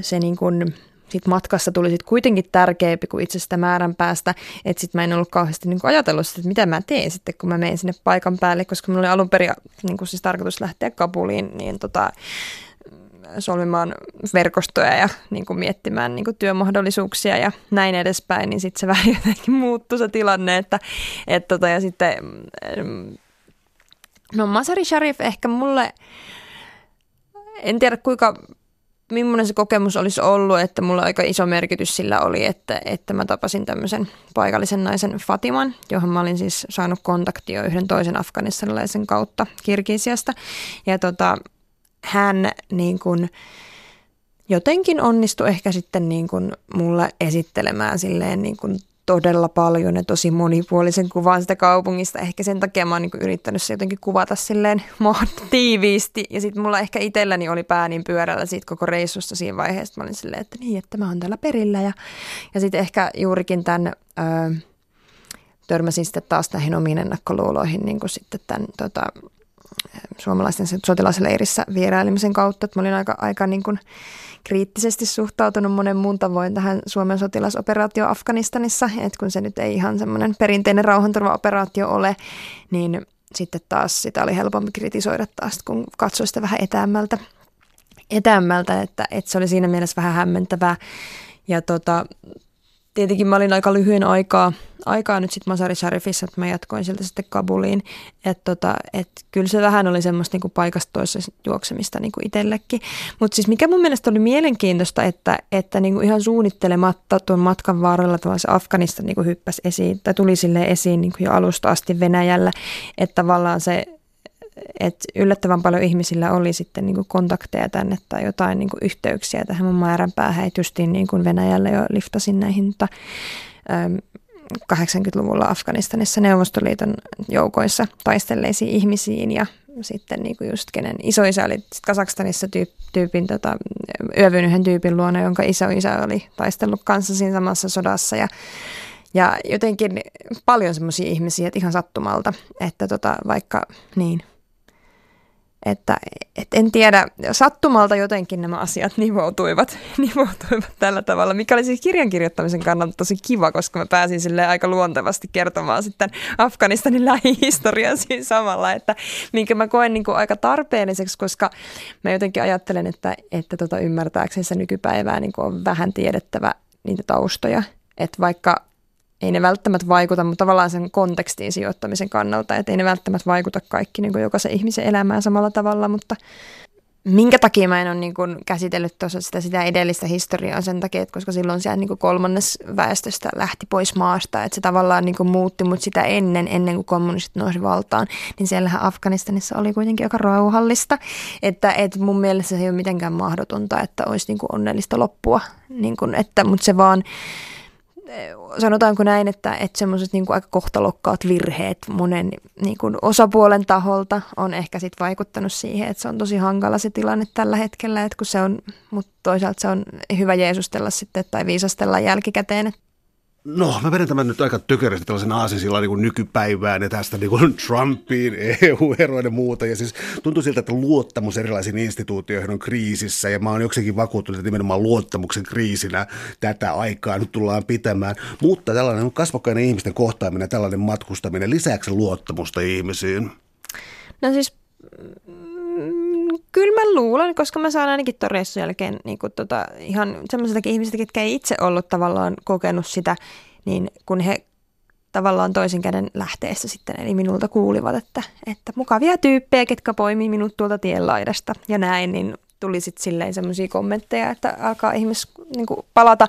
S2: se niin kuin sit matkassa tuli sit kuitenkin tärkeämpi kuin itse sitä määrän päästä, että sitten mä en ollut kauheasti niin ajatellut sitä, että mitä mä teen sitten, kun mä menen sinne paikan päälle, koska mulla oli alun perin niin siis tarkoitus lähteä Kabuliin, niin tota, solmimaan verkostoja ja niin kuin miettimään niin kuin työmahdollisuuksia ja näin edespäin, niin sitten se *laughs* vähän jotenkin muuttui se tilanne, että et tota, ja sitten mm, no Masari Sharif ehkä mulle, en tiedä kuinka millainen se kokemus olisi ollut, että mulla aika iso merkitys sillä oli, että, että mä tapasin tämmöisen paikallisen naisen Fatiman, johon mä olin siis saanut kontaktia yhden toisen afganistanilaisen kautta Kirgisiasta. Ja tota, hän niin kuin, jotenkin onnistui ehkä sitten niin kuin mulle esittelemään silleen niin kuin todella paljon ja tosi monipuolisen kuvan sitä kaupungista. Ehkä sen takia mä oon niin yrittänyt se jotenkin kuvata silleen *laughs* tiiviisti. Ja sitten mulla ehkä itselläni oli pää niin pyörällä siitä koko reissusta siinä vaiheessa. Mä olin silleen, että niin, että mä oon täällä perillä. Ja, ja sitten ehkä juurikin tämän... Öö, törmäsin sitten taas näihin omiin ennakkoluuloihin niin kuin sitten tämän tota, suomalaisten sotilasleirissä vierailemisen kautta. Että mä olin aika, aika niin kuin kriittisesti suhtautunut monen muun tavoin tähän Suomen sotilasoperaatio Afganistanissa, että kun se nyt ei ihan semmoinen perinteinen rauhanturvaoperaatio ole, niin sitten taas sitä oli helpompi kritisoida taas, kun katsoi sitä vähän etäämmältä, etäämmältä että, että se oli siinä mielessä vähän hämmentävää. Ja tota, tietenkin mä olin aika lyhyen aikaa, aikaa nyt sitten Masari Sharifissa, että mä jatkoin sieltä sitten Kabuliin. Että tota, et kyllä se vähän oli semmoista niinku paikasta toisessa juoksemista niinku itsellekin. Mutta siis mikä mun mielestä oli mielenkiintoista, että, että niinku ihan suunnittelematta tuon matkan varrella se Afganista niinku hyppäsi esiin, tai tuli sille esiin niinku jo alusta asti Venäjällä, että tavallaan se että yllättävän paljon ihmisillä oli sitten niin kuin kontakteja tänne tai jotain niin kuin yhteyksiä tähän mun määränpäähän. Että justiin niin kuin Venäjällä jo liftasin näihin mutta, äm, 80-luvulla Afganistanissa Neuvostoliiton joukoissa taistelleisiin ihmisiin ja sitten niin kuin just kenen isoisä oli Kasakstanissa tyyp, tyypin, tota, yövyn yhden tyypin luona, jonka isoisä oli taistellut kanssa siinä samassa sodassa ja ja jotenkin paljon semmoisia ihmisiä, että ihan sattumalta, että tota, vaikka niin – että et en tiedä, sattumalta jotenkin nämä asiat nivoutuivat, *laughs* nivoutuivat tällä tavalla, mikä oli siis kirjan kirjoittamisen kannalta tosi kiva, koska mä pääsin sille aika luontevasti kertomaan sitten Afganistanin *laughs* lähihistoriaa siinä samalla, että minkä mä koen niin kuin aika tarpeelliseksi, koska mä jotenkin ajattelen, että, että tota ymmärtääkseni se nykypäivää niin kuin on vähän tiedettävä niitä taustoja, että vaikka ei ne välttämättä vaikuta, mutta tavallaan sen kontekstiin sijoittamisen kannalta, että ei ne välttämättä vaikuta kaikki niin jokaisen ihmisen elämään samalla tavalla, mutta minkä takia mä en ole niin kuin käsitellyt tuossa sitä, sitä edellistä historiaa sen takia, että koska silloin siellä niin kuin kolmannes väestöstä lähti pois maasta, että se tavallaan niin kuin muutti, mutta sitä ennen, ennen kuin kommunistit nousi valtaan, niin siellähän Afganistanissa oli kuitenkin aika rauhallista, että, että mun mielestä se ei ole mitenkään mahdotonta, että olisi niin kuin onnellista loppua, niin kuin, että, mutta se vaan sanotaanko näin, että, että semmoiset niin aika kohtalokkaat virheet monen niin kuin osapuolen taholta on ehkä sit vaikuttanut siihen, että se on tosi hankala se tilanne tällä hetkellä, että kun se on, mutta toisaalta se on hyvä jeesustella sitten tai viisastella jälkikäteen, että
S1: No, mä vedän tämän nyt aika tökärästi tällaisen aasinsilla niin nykypäivään ja tästä niin kuin *laughs* Trumpiin, EU-eroiden ja muuta. Ja siis tuntuu siltä, että luottamus erilaisiin instituutioihin on kriisissä ja mä oon jokseenkin vakuuttunut, että nimenomaan luottamuksen kriisinä tätä aikaa nyt tullaan pitämään. Mutta tällainen kasvokkainen ihmisten kohtaaminen, tällainen matkustaminen, lisääkö luottamusta ihmisiin?
S2: No siis kyllä mä luulen, koska mä saan ainakin tuon reissun jälkeen niin kuin tota, ihan semmoisiltakin ihmisiltä, ketkä ei itse ollut tavallaan kokenut sitä, niin kun he tavallaan toisen käden lähteessä sitten, eli minulta kuulivat, että, että mukavia tyyppejä, ketkä poimii minut tuolta tienlaidasta ja näin, niin tuli sitten silleen semmoisia kommentteja, että alkaa ihmis niin palata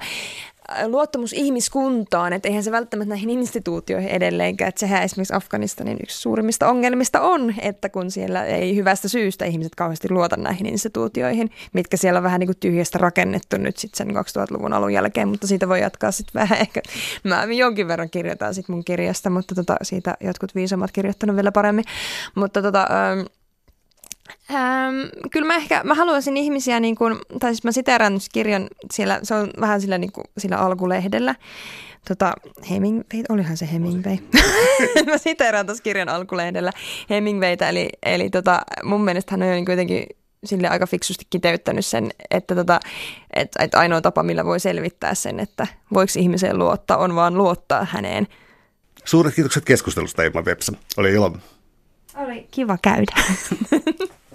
S2: luottamus ihmiskuntaan, että eihän se välttämättä näihin instituutioihin edelleenkään, että sehän esimerkiksi Afganistanin yksi suurimmista ongelmista on, että kun siellä ei hyvästä syystä ihmiset kauheasti luota näihin instituutioihin, mitkä siellä on vähän niin kuin tyhjästä rakennettu nyt sitten sen 2000-luvun alun jälkeen, mutta siitä voi jatkaa sitten vähän. Ehkä, mä jonkin verran kirjoitan sitten mun kirjasta, mutta tota, siitä jotkut viisammat kirjoittanut vielä paremmin, mutta tota, ähm, Ähm, kyllä mä ehkä, mä haluaisin ihmisiä, niin kuin, tai siis mä siteeraan kirjan, siellä, se on vähän sillä, niin kuin, sillä alkulehdellä, tota, Hemingway, olihan se Hemingway. *laughs* mä siteeraan tuossa kirjan alkulehdellä Hemingwaytä, eli, eli tota, mun mielestä hän on niin kuitenkin sille aika fiksusti kiteyttänyt sen, että, tota, että, että ainoa tapa, millä voi selvittää sen, että voiko ihmiseen luottaa, on vaan luottaa häneen.
S1: Suuret kiitokset keskustelusta Ilma Vepsä. Oli ilo.
S2: Oli kiva käydä. *laughs*